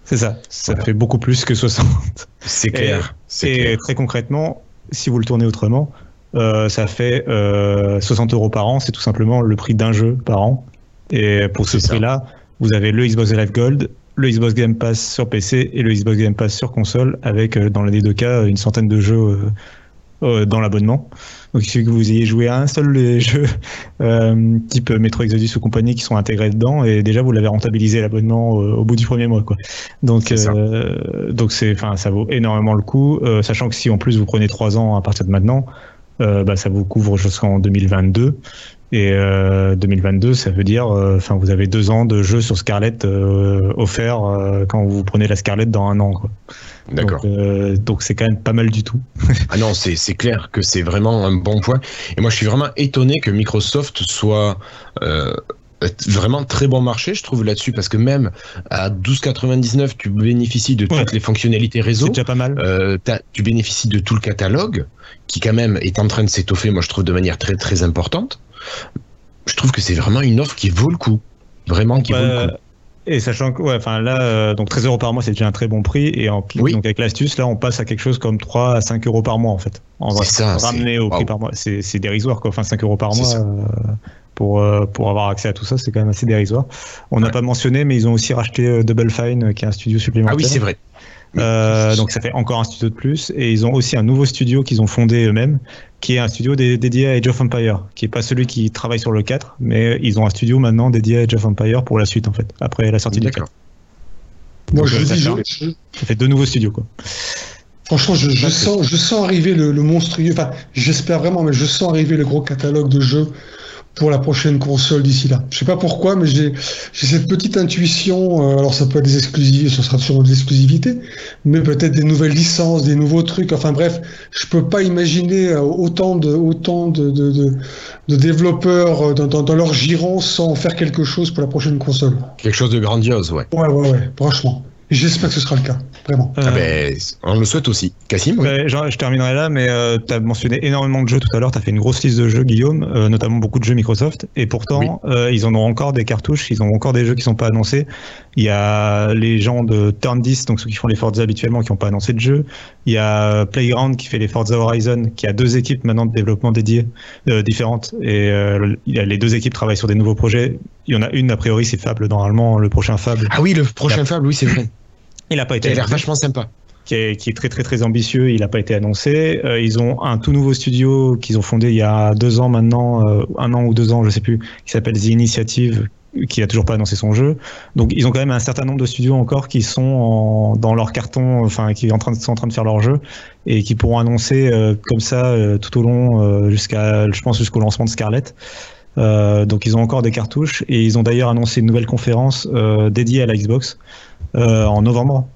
Speaker 2: c'est ça, ça fait beaucoup plus que 60.
Speaker 1: C'est clair.
Speaker 2: Et, très concrètement, si vous le tournez autrement, ça fait 60 euros par an, c'est tout simplement le prix d'un jeu par an. Et pour ce prix-là, vous avez le Xbox Live Gold, le Xbox Game Pass sur PC et le Xbox Game Pass sur console, avec euh, dans les deux cas une centaine de jeux euh, euh, dans l'abonnement. Donc il suffit que vous ayez joué à un seul des jeux type Metro Exodus ou compagnie qui sont intégrés dedans et déjà vous l'avez rentabilisé l'abonnement au bout du premier mois quoi. Donc donc c'est enfin ça vaut énormément le coup, sachant que si en plus vous prenez trois ans à partir de maintenant, bah, ça vous couvre jusqu'en 2022. Et 2022, euh, ça veut dire, euh, enfin, vous avez deux ans de jeu sur Scarlett euh, offert quand vous prenez la Scarlett dans un an.
Speaker 1: D'accord.
Speaker 2: Donc c'est quand même pas mal du tout.
Speaker 1: ah non, c'est clair que c'est vraiment un bon point. Et moi, je suis vraiment étonné que Microsoft soit vraiment très bon marché, je trouve là-dessus, parce que même à 12,99, tu bénéficies de toutes les fonctionnalités réseau.
Speaker 2: C'est déjà pas mal.
Speaker 1: tu bénéficies de tout le catalogue, qui quand même est en train de s'étoffer, moi je trouve, de manière très très importante je trouve que c'est vraiment une offre qui vaut le coup. Vraiment qui vaut le coup.
Speaker 2: Et sachant que, ouais, enfin là, euh, donc 13 euros par mois, c'est déjà un très bon prix. Et en, donc avec l'astuce, là, on passe à quelque chose comme 3 à 5 euros par mois, en fait. Va
Speaker 1: ça,
Speaker 2: ramener au prix par mois. C'est dérisoire, quoi. Enfin, 5 euros par mois. Euh, pour, euh, pour avoir accès à tout ça, c'est quand même assez dérisoire. On n'a pas mentionné, mais ils ont aussi racheté Double Fine, qui est un studio supplémentaire.
Speaker 1: Ah oui, c'est vrai.
Speaker 2: Euh, donc ça fait encore un studio de plus. Et ils ont aussi un nouveau studio qu'ils ont fondé eux-mêmes, qui est un studio dédié à Age of Empire, qui est pas celui qui travaille sur le 4, mais ils ont un studio maintenant dédié à Age of Empire pour la suite en fait, après la sortie du 4.
Speaker 4: Moi je
Speaker 2: ça,
Speaker 4: dis,
Speaker 2: fait, ça fait deux nouveaux studios quoi.
Speaker 4: Franchement, je, je sens, je sens arriver le, le monstrueux. Enfin, j'espère vraiment, mais je sens arriver le gros catalogue de jeux pour la prochaine console d'ici là. Je sais pas pourquoi, mais j'ai cette petite intuition. Euh, alors ça peut être des exclusivités, ce sera sûrement des exclusivités, mais peut-être des nouvelles licences, des nouveaux trucs. Enfin bref, je peux pas imaginer euh, autant de autant de, de, de, de développeurs euh, dans, dans, dans, leur giron sans faire quelque chose pour la prochaine console.
Speaker 1: Quelque chose de grandiose, ouais.
Speaker 4: Ouais, ouais, ouais, franchement. J'espère que ce sera le cas, vraiment.
Speaker 1: Ah ben, on le souhaite aussi. Cassim
Speaker 2: Je terminerai là, mais euh, tu as mentionné énormément de jeux tout à l'heure. Tu as fait une grosse liste de jeux, Guillaume, euh, notamment beaucoup de jeux Microsoft. Et pourtant, euh, ils en ont encore des cartouches, ils ont encore des jeux qui sont pas annoncés. Il y a les gens de Turn 10, donc ceux qui font les Forza habituellement, qui n'ont pas annoncé de jeu. Il y a Playground qui fait les Forza Horizon, qui a deux équipes maintenant de développement dédiées, différentes. Et les deux équipes travaillent sur des nouveaux projets. Il y en a une, a priori, c'est Fable, normalement, le prochain Fable.
Speaker 1: Ah oui, le prochain Fable, oui, c'est vrai.
Speaker 2: Il a pas été.
Speaker 1: Il a l'air vachement sympa.
Speaker 2: Qui est, qui est, très très très ambitieux. Il n'a pas été annoncé. Euh, ils ont un tout nouveau studio qu'ils ont fondé il y a deux ans maintenant, euh, un an ou deux ans, je sais plus, qui s'appelle The Initiative, qui a toujours pas annoncé son jeu. Donc ils ont quand même un certain nombre de studios encore qui sont en, dans leur carton, enfin qui sont en, train de, sont en train de faire leur jeu et qui pourront annoncer euh, comme ça tout au long jusqu'à, je pense jusqu'au lancement de Scarlett. donc ils ont encore des cartouches et ils ont d'ailleurs annoncé une nouvelle conférence dédiée à la Xbox en novembre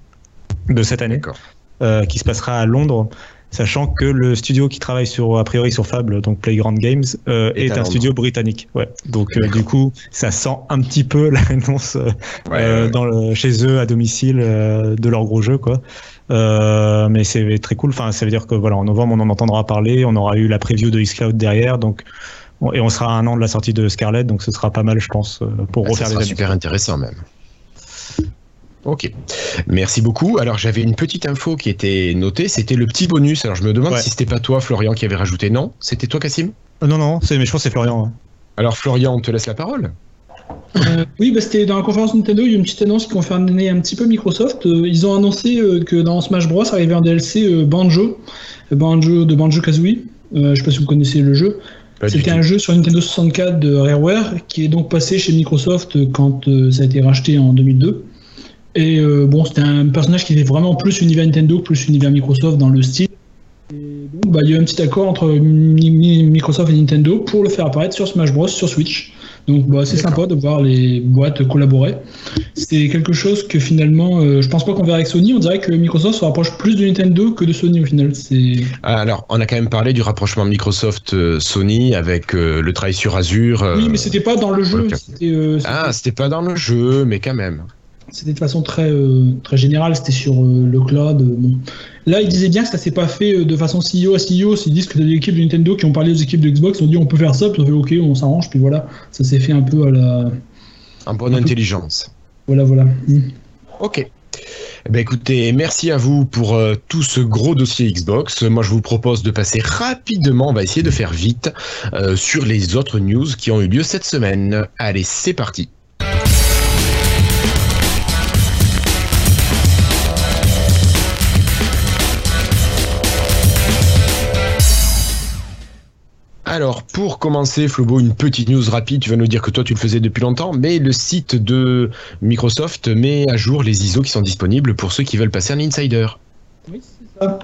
Speaker 2: de cette année, euh, qui se passera à Londres sachant que le studio qui travaille sur a priori sur Fable, donc Playground Games, euh, est, un studio britannique. Ouais. Donc du coup, ça sent un petit peu l'annonce dans chez eux à domicile de leur gros jeu, quoi. mais c'est très cool. Enfin, ça veut dire que voilà, en novembre, on en entendra parler. On aura eu la preview de Xcloud derrière, donc et on sera à un an de la sortie de Scarlet, donc ce sera pas mal, je pense, pour
Speaker 1: ah,
Speaker 2: refaire
Speaker 1: ça
Speaker 2: des.
Speaker 1: Super intéressant même. Ok, merci beaucoup. Alors j'avais une petite info qui était notée, c'était le petit bonus. Alors je me demande si c'était pas toi, Florian, qui avait rajouté. Non, c'était toi, Cassim?
Speaker 2: Euh, Non, non, mais je pense que c'est Florian.
Speaker 1: Alors Florian, on te laisse la parole.
Speaker 3: Euh, oui, bah, c'était dans la conférence Nintendo, il y a une petite annonce qui concernait un petit peu Microsoft. Euh, ils ont annoncé que dans Smash Bros arrivait un DLC Banjo, Banjo de Banjo Kazooie. je sais pas si vous connaissez le jeu. C'était un jeu sur Nintendo 64 de Rareware qui est donc passé chez Microsoft quand ça a été racheté en 2002. Et euh, bon, c'était un personnage qui était vraiment plus univers Nintendo, plus univers Microsoft dans le style. Et donc, bah, il y a eu un petit accord entre Microsoft et Nintendo pour le faire apparaître sur Smash Bros. sur Switch. Donc, bah, c'est sympa de voir les boîtes collaborer. C'est quelque chose que finalement, euh, je pense pas qu'on verra avec Sony. On dirait que Microsoft se rapproche plus de Nintendo que de Sony au final.
Speaker 1: Ah, alors, on a quand même parlé du rapprochement Microsoft-Sony avec euh, le travail sur Azure.
Speaker 3: oui, mais c'était pas dans le jeu.
Speaker 1: ah, c'était pas dans le jeu, mais quand même.
Speaker 3: C'était de façon très, euh, très générale, c'était sur euh, le cloud. Euh, Là, ils disaient bien que ça s'est pas fait de façon CEO à CEO. Ils disent que les équipes de Nintendo qui ont parlé aux équipes de Xbox ont dit on peut faire ça, puis on fait ok, on s'arrange, puis voilà. Ça s'est fait un peu à la.
Speaker 1: En bonne intelligence.
Speaker 3: Voilà, voilà. Mm.
Speaker 1: Ok. Eh ben écoutez, merci à vous pour tout ce gros dossier Xbox. Moi, je vous propose de passer rapidement, on va essayer de faire vite, sur les autres news qui ont eu lieu cette semaine. Allez, c'est parti. Alors, pour commencer, Flobo, une petite news rapide. Tu vas nous dire que toi, tu le faisais depuis longtemps, mais le site de Microsoft met à jour les ISO qui sont disponibles pour ceux qui veulent passer un insider.
Speaker 3: Oui, c'est ça.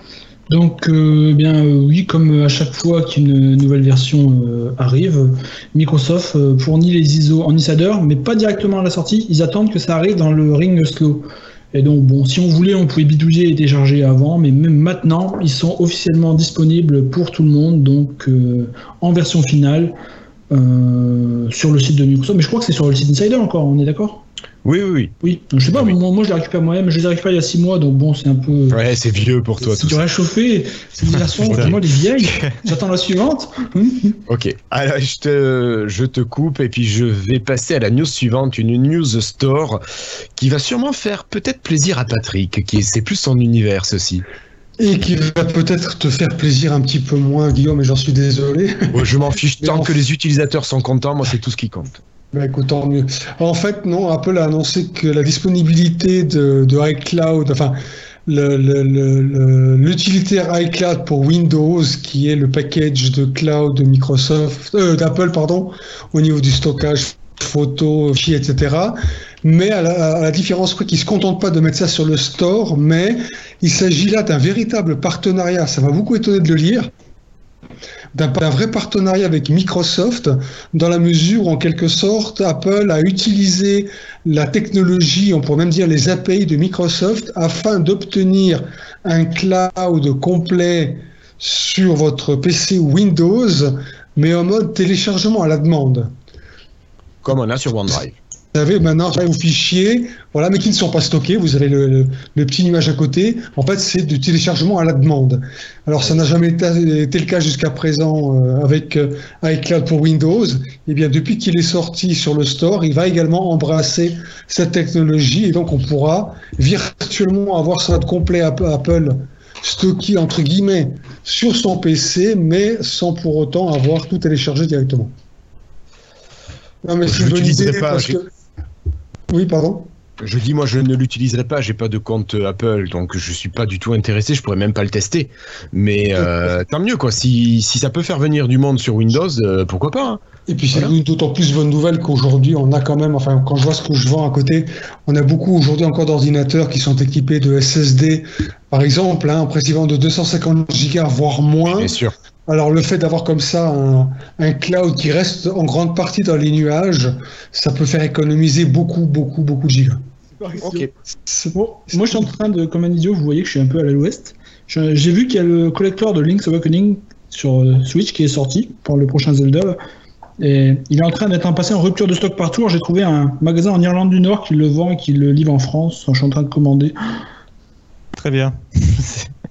Speaker 3: Donc, euh, eh bien euh, oui, comme à chaque fois qu'une nouvelle version euh, arrive, Microsoft fournit les ISO en insider, mais pas directement à la sortie. Ils attendent que ça arrive dans le ring slow. Et donc, bon, si on voulait, on pouvait bidouiller et télécharger avant, mais même maintenant, ils sont officiellement disponibles pour tout le monde, donc euh, en version finale, euh, sur le site de Microsoft. Mais je crois que c'est sur le site Insider encore, on est d'accord?
Speaker 1: Oui, oui, oui.
Speaker 3: Oui, je sais pas, moi, moi, je les récupère moi-même, je les ai récupérés il y a 6 mois, donc bon, c'est un peu.
Speaker 1: Ouais, c'est vieux pour toi.
Speaker 3: C'est du réchauffé, c'est une version, moi, les vieilles. J'attends la suivante.
Speaker 1: ok, alors je te, je te coupe et puis je vais passer à la news suivante, une news store qui va sûrement faire peut-être plaisir à Patrick, qui c'est plus son univers ceci.
Speaker 4: Et qui va peut-être te faire plaisir un petit peu moins, Guillaume, et j'en suis désolé.
Speaker 1: je m'en fiche, tant que les utilisateurs sont contents, moi c'est tout ce qui compte.
Speaker 4: Bah, mieux. En fait, non, Apple a annoncé que la disponibilité de, iCloud, enfin, l'utilitaire iCloud pour Windows, qui est le package de cloud de Microsoft, euh, d'Apple, pardon, au niveau du stockage photo, fichiers, etc. Mais à la, différence qu'ils ne se contentent pas de mettre ça sur le store, mais il s'agit là d'un véritable partenariat. Ça m'a beaucoup étonné de le lire d'un vrai partenariat avec Microsoft, dans la mesure où, en quelque sorte, Apple a utilisé la technologie, on pourrait même dire les API de Microsoft, afin d'obtenir un cloud complet sur votre PC Windows, mais en mode téléchargement à la demande.
Speaker 1: Comme on a sur OneDrive.
Speaker 4: Vous avez maintenant vos fichiers, voilà, mais qui ne sont pas stockés. Vous avez le, petit nuage à côté. En fait, c'est du téléchargement à la demande. Alors, ça n'a jamais été, le cas jusqu'à présent euh, avec euh, iCloud pour Windows. Et eh bien, depuis qu'il est sorti sur le store, il va également embrasser cette technologie et donc on pourra virtuellement avoir son complet Apple stocké entre guillemets sur son PC, mais sans pour autant avoir tout téléchargé directement.
Speaker 1: Non, mais idée parce que
Speaker 4: oui, pardon
Speaker 1: je dis moi je ne l'utiliserai pas, j'ai pas de compte Apple, donc je suis pas du tout intéressé, je pourrais même pas le tester. Mais euh, tant mieux quoi, si, ça peut faire venir du monde sur Windows, euh, pourquoi pas hein.
Speaker 4: Et puis c'est d'autant plus bonne nouvelle qu'aujourd'hui on a quand même, enfin quand je vois ce que je vends à côté, on a beaucoup aujourd'hui encore d'ordinateurs qui sont équipés de SSD, par exemple, hein, un de 250 Go voire moins.
Speaker 1: Bien sûr.
Speaker 4: Alors le fait d'avoir comme ça un, cloud qui reste en grande partie dans les nuages, ça peut faire économiser beaucoup, beaucoup, beaucoup de gigas.
Speaker 3: Ok. moi je suis en train de, comme un idiot, vous voyez que je suis un peu à l'ouest. J'ai vu qu'il y a le collector de Link's Awakening sur euh, Switch qui est sorti pour le prochain Zelda. Et il est en train d'être passé en rupture de stock partout. J'ai trouvé un magasin en Irlande du Nord qui le vend et qui le livre en France. Je suis en train de commander.
Speaker 2: Très bien.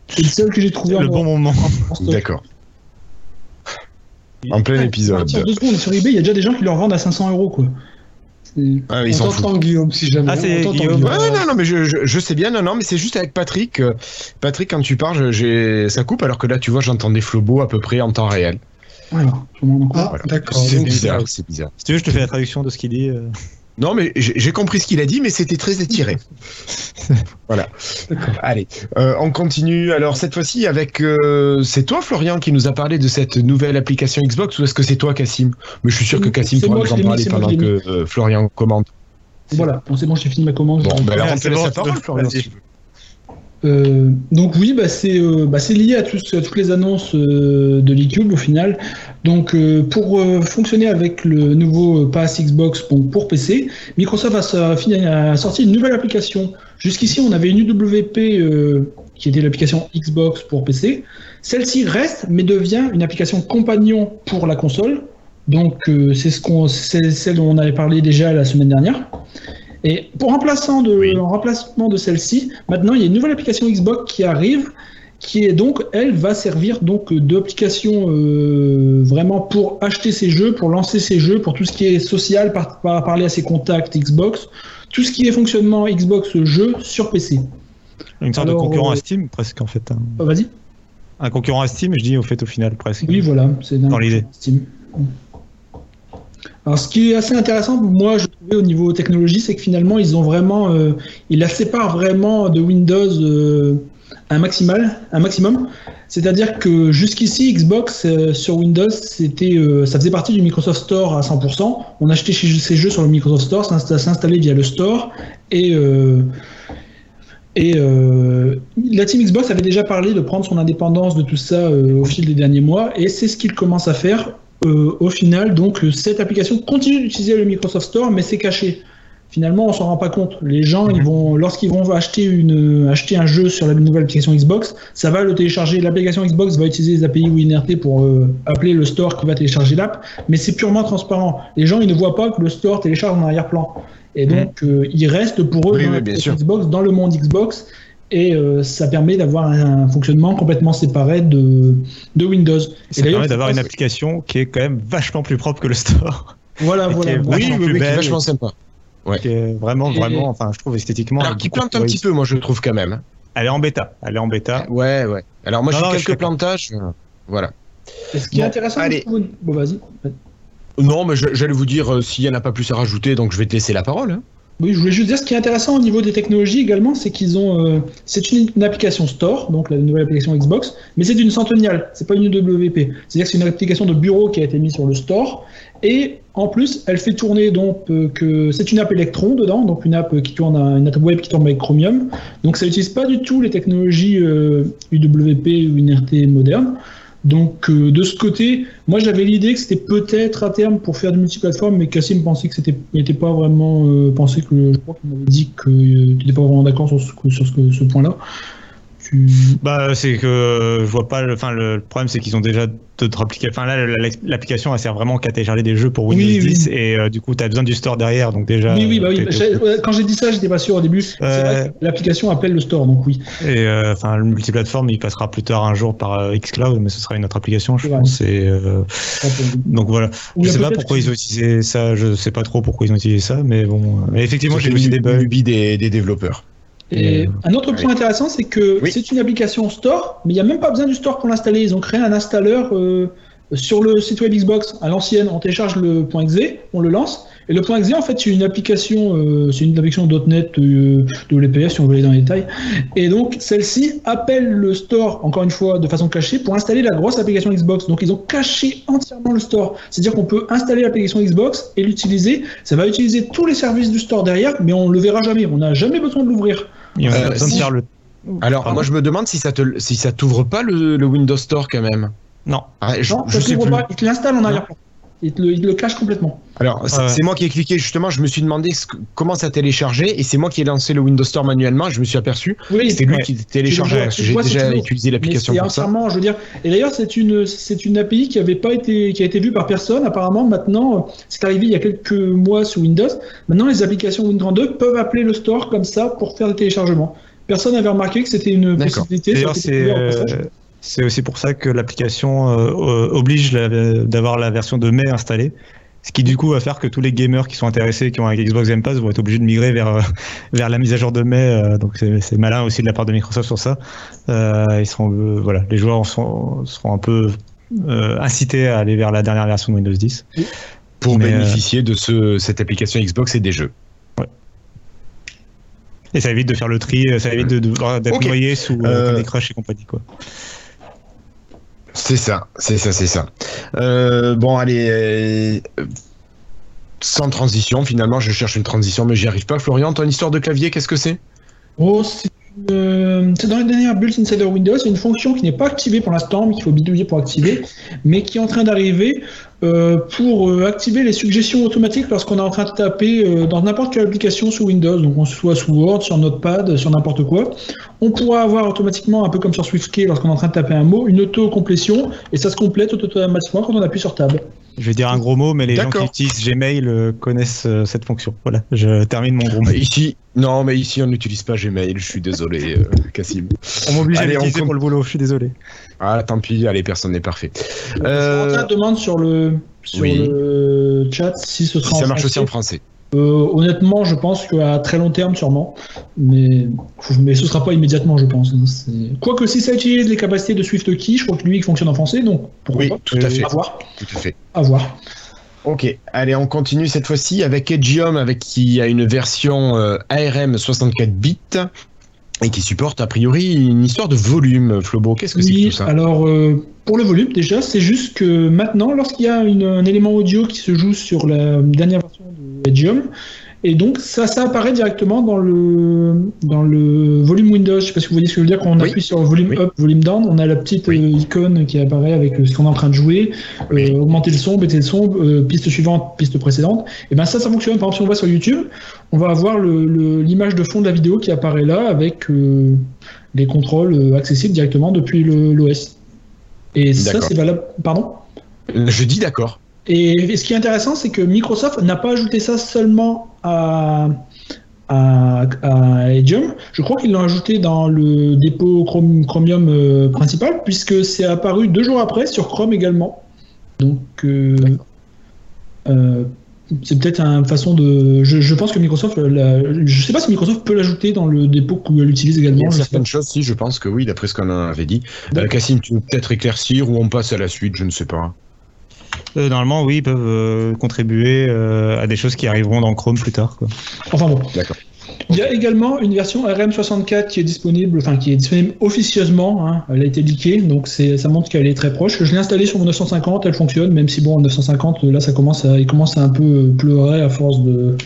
Speaker 3: C'est le seul que j'ai trouvé.
Speaker 2: Le bon moment.
Speaker 1: D'accord. En plein épisode.
Speaker 3: Deux secondes, sur eBay, il y a déjà des gens qui leur vendent à 500 euros, quoi.
Speaker 1: Ah, ils
Speaker 4: on Guillaume, si jamais.
Speaker 2: Ah, c'est Guillaume.
Speaker 1: non, non, mais je, je, sais bien, non, non, mais c'est juste avec Patrick. Euh, Patrick, quand tu parles, j'ai, ça coupe, alors que là, tu vois, j'entends des flobos à peu près en temps réel.
Speaker 3: Voilà.
Speaker 4: Ah, d'accord.
Speaker 1: C'est bizarre, c'est bizarre.
Speaker 2: Si tu veux, je te fais la traduction de ce qu'il dit. Euh.
Speaker 1: Non, mais j'ai compris ce qu'il a dit, mais c'était très étiré. voilà. Allez, euh, on continue. Alors cette fois-ci avec, euh, c'est toi Florian qui nous a parlé de cette nouvelle application Xbox ou est-ce que c'est toi Cassim? Mais je suis sûr que Cassim pourra nous en parler pendant que euh, Florian commente.
Speaker 3: Voilà, c'est bon, j'ai fini ma commande.
Speaker 1: Bon, ben alors on te laisse la parole, Florian.
Speaker 3: Euh, donc oui, bah, c'est euh, bah, lié à, toutes les annonces euh, de l'eCube au final. Donc pour fonctionner avec le nouveau Pass Xbox pour PC, Microsoft a, sorti une nouvelle application. Jusqu'ici, on avait une UWP qui était l'application Xbox pour PC. Celle-ci reste, mais devient une application compagnon pour la console. Donc c'est ce c'est celle dont on avait parlé déjà la semaine dernière. Et pour remplaçant de, en remplacement de celle-ci, maintenant il y a une nouvelle application Xbox qui arrive, qui est donc, elle va servir donc d'application euh, vraiment pour acheter ses jeux, pour lancer ses jeux, pour tout ce qui est social, par, parler à ses contacts Xbox, tout ce qui est fonctionnement Xbox jeu sur PC.
Speaker 2: Une sorte de concurrent à euh, Steam presque en fait. Hein.
Speaker 3: Oh, vas-y.
Speaker 2: Un concurrent à Steam, je dis au fait au final presque.
Speaker 3: Oui voilà, c'est
Speaker 2: dans l'idée. Steam.
Speaker 3: Alors, ce qui est assez intéressant, moi, je au niveau technologie, c'est que finalement, ils ont vraiment, euh, ils la séparent vraiment de Windows euh, un maximal, un maximum. C'est-à-dire que jusqu'ici, Xbox euh, sur Windows, c'était, ça faisait partie du Microsoft Store à 100%. On achetait ses jeux sur le Microsoft Store, ça s'installait via le store et la team Xbox avait déjà parlé de prendre son indépendance de tout ça au fil des derniers mois, et c'est ce qu'ils commencent à faire euh, au final, donc, cette application continue d'utiliser le Microsoft Store, mais c'est caché. finalement, on s'en rend pas compte. Les gens, ils vont, lorsqu'ils vont acheter, une, acheter un jeu sur la nouvelle application Xbox, ça va le télécharger. L'application Xbox va utiliser les API WinRT pour euh, appeler le store qui va télécharger l'app, mais c'est purement transparent. Les gens, ils ne voient pas que le store télécharge en arrière-plan. Et donc, euh, il reste pour eux dans, Xbox, dans le monde Xbox, et euh, ça permet d'avoir un, fonctionnement complètement séparé de, de Windows.
Speaker 2: Et ça permet d'avoir une application qui est quand même vachement plus propre que le store.
Speaker 3: Voilà, voilà.
Speaker 1: Oui, oui, oui, vachement sympa.
Speaker 2: Ouais. vraiment, vraiment, enfin, je trouve esthétiquement.
Speaker 1: Alors, qui plante un petit peu, moi, je trouve quand même.
Speaker 2: Elle est en bêta. Elle est en bêta.
Speaker 1: Ouais, ouais. Alors, moi, j'ai quelques plantages. Euh, voilà.
Speaker 3: ce qui est intéressant, allez. Bon, vas-y.
Speaker 1: Non, mais j'allais vous dire, euh, s'il n'y en a pas plus à rajouter, donc je vais te laisser la parole. Hein.
Speaker 3: Oui, je voulais juste dire ce qui est intéressant au niveau des technologies également, c'est qu'ils ont. Euh, c'est une, application Store, donc la nouvelle application Xbox, mais c'est une centenniale, c'est pas une UWP. C'est-à-dire que c'est une application de bureau qui a été mise sur le Store, et en plus, elle fait tourner donc euh, que c'est une app Electron dedans, donc une app qui tourne, une app web qui tourne avec Chromium. Donc ça n'utilise pas du tout les technologies UWP ou INRT modernes. Donc euh, de ce côté, moi j'avais l'idée que c'était peut-être à terme pour faire du multiplateforme, mais Cassim pensait que c'était n'était pas vraiment euh, pensé que je crois qu'il m'avait dit tu n'étais pas vraiment d'accord sur ce, sur ce point-là.
Speaker 2: Bah, c'est que je vois pas. Enfin, le problème, c'est qu'ils ont déjà d'autres applications. Enfin, là, l'application, elle sert vraiment qu'à télécharger des jeux pour Windows 10 et euh, du coup, tu as besoin du store derrière. Donc, déjà.
Speaker 3: Oui, oui, bah oui. Quand j'ai dit ça, j'étais pas sûr au début. L'application appelle le store, donc oui.
Speaker 2: Et euh, enfin, le multiplateforme, il passera plus tard un jour par euh, Xcloud, mais ce sera une autre application, je pense. Et, donc voilà. Je sais pas pourquoi ils ont utilisé ça. Je sais pas trop pourquoi ils ont utilisé ça, mais bon. Mais effectivement, j'ai aussi des bugs.
Speaker 1: des, des développeurs.
Speaker 3: Et un autre point intéressant, c'est que c'est une application store, mais il n'y a même pas besoin du store pour l'installer. Ils ont créé un installeur euh, sur le site web Xbox à l'ancienne. On télécharge le .exe, on le lance. Et le .exe, en fait, c'est une application, euh, c'est une application .NET euh, WPF, si on veut aller dans les détails. Et donc, celle-ci appelle le store, encore une fois, de façon cachée, pour installer la grosse application Xbox. Donc, ils ont caché entièrement le store. C'est-à-dire qu'on peut installer l'application Xbox et l'utiliser. Ça va utiliser tous les services du store derrière, mais on ne le verra jamais. On n'a jamais besoin de l'ouvrir.
Speaker 2: Euh, le.
Speaker 1: Alors, moi, je me demande si ça te, si ça t'ouvre pas le, Windows Store quand même.
Speaker 3: Non. Ah, je, non, sais pas. Il te l'installe en arrière-plan. Il, le, cache complètement.
Speaker 1: Alors, c'est moi qui ai cliqué justement. Je me suis demandé comment ça téléchargeait et c'est moi qui ai lancé le Windows Store manuellement. Je me suis aperçu oui, c'était lui qui téléchargeait. J'ai déjà utilisé l'application pour ça.
Speaker 3: je veux dire. Et d'ailleurs, c'est une, c'est une API qui avait pas été, qui a été vue par personne. Apparemment, maintenant, c'est arrivé il y a quelques mois sous Windows. Maintenant, les applications Windows 2 peuvent appeler le store comme ça pour faire des téléchargements. Personne n'avait remarqué que c'était une possibilité.
Speaker 2: D'ailleurs, c'est c'est aussi pour ça que l'application euh, euh, oblige d'avoir la version de mai installée. Ce qui du coup va faire que tous les gamers qui sont intéressés, qui ont un Xbox Game Pass, vont être obligés de migrer vers, euh, vers la mise à jour de mai. donc c'est malin aussi de la part de Microsoft sur ça. ils seront, voilà, les joueurs seront, seront un peu incités à aller vers la dernière version de Windows 10.
Speaker 1: Pour bénéficier de ce, cette application Xbox et des jeux.
Speaker 2: Et ça évite de faire le tri, ça évite d'être de, noyé sous des Crush et compagnie. Quoi.
Speaker 1: C'est ça, c'est ça, c'est ça. Euh, bon, allez, euh, sans transition, finalement, je cherche une transition, mais j'y arrive pas. Florian, ton histoire de clavier, qu'est-ce que c'est?
Speaker 3: Oh, c'est euh, dans les dernières Build Insider Windows, c'est une fonction qui n'est pas activée pour l'instant, mais qu'il faut bidouiller pour activer, mais qui est en train d'arriver euh, pour euh, activer les suggestions automatiques lorsqu'on est en train de taper euh, dans n'importe quelle application sous Windows, donc on soit sous Word, sur Notepad, sur n'importe quoi. On pourra avoir automatiquement, un peu comme sur SwiftKey, lorsqu'on est en train de taper un mot, une auto-complétion, et ça se complète automatiquement quand on appuie sur Tab.
Speaker 2: Je vais dire un gros mot, mais les gens qui utilisent Gmail euh, connaissent euh, cette fonction. Voilà, je termine mon gros mot.
Speaker 1: Ici, non, mais ici on n'utilise pas Gmail. Je suis désolé, euh, Cassim.
Speaker 2: On m'oblige à l'utiliser pour le boulot. Je suis désolé.
Speaker 1: Ah, tant pis. Allez, personne n'est parfait.
Speaker 3: Euh... demande sur le sur le chat si ce sera
Speaker 1: ça marche aussi en français.
Speaker 3: Euh, honnêtement, je pense qu'à très long terme, sûrement. Mais, mais ce ne sera pas immédiatement, je pense. Hein. Quoique, si ça utilise les capacités de SwiftKey, je crois que lui, il fonctionne en français. Donc,
Speaker 1: pourquoi oui, tout à fait.
Speaker 3: À voir.
Speaker 1: Tout à fait.
Speaker 3: À voir.
Speaker 1: Ok, allez, on continue cette fois-ci avec Edgium, avec qui a une version euh, ARM 64 bits et qui supporte a priori une histoire de volume. Flobo, qu'est-ce que c'est que tout ça?
Speaker 3: Alors, euh, pour le volume, déjà, c'est juste que maintenant, lorsqu'il y a un élément audio qui se joue sur la dernière version de Edgium, Et donc ça, ça apparaît directement dans le dans le volume Windows. Je sais pas si vous voyez ce que je veux dire quand on appuie sur volume up, volume down, on a la petite euh, icône qui apparaît avec euh, ce qu'on est en train de jouer, euh, augmenter le son, baisser le son, piste suivante, piste précédente. Et ben ça, ça fonctionne. Par exemple, si on va sur YouTube, on va avoir l'image de fond de la vidéo qui apparaît là avec les contrôles accessibles directement depuis l'OS. Et ça, c'est valable. Pardon?
Speaker 1: Je dis d'accord.
Speaker 3: Et ce qui est intéressant, c'est que Microsoft n'a pas ajouté ça seulement à, à, Edium. Je crois qu'ils l'ont ajouté dans le dépôt Chromium euh, principal, puisque c'est apparu deux jours après sur Chrome également. Donc, euh, euh, c'est peut-être une façon de. Je, pense que Microsoft. je ne sais pas si Microsoft peut l'ajouter dans le dépôt qu'elle utilise également.
Speaker 1: Il y a certaines choses, si, je pense que oui, d'après ce qu'on avait dit. Cassim, tu veux peut-être éclaircir ou on passe à la suite, je ne sais pas.
Speaker 2: Euh, normalement, oui, ils peuvent euh, contribuer euh, à des choses qui arriveront dans Chrome plus tard. Quoi.
Speaker 3: Enfin bon. D'accord. Il y a également une version RM64 qui est disponible, enfin qui est disponible officieusement. Hein. elle a été leakée, donc ça montre qu'elle est très proche. Je l'ai installée sur mon 950, elle fonctionne, même si bon, 950, là, ça commence à, il commence à un peu pleurer à force de.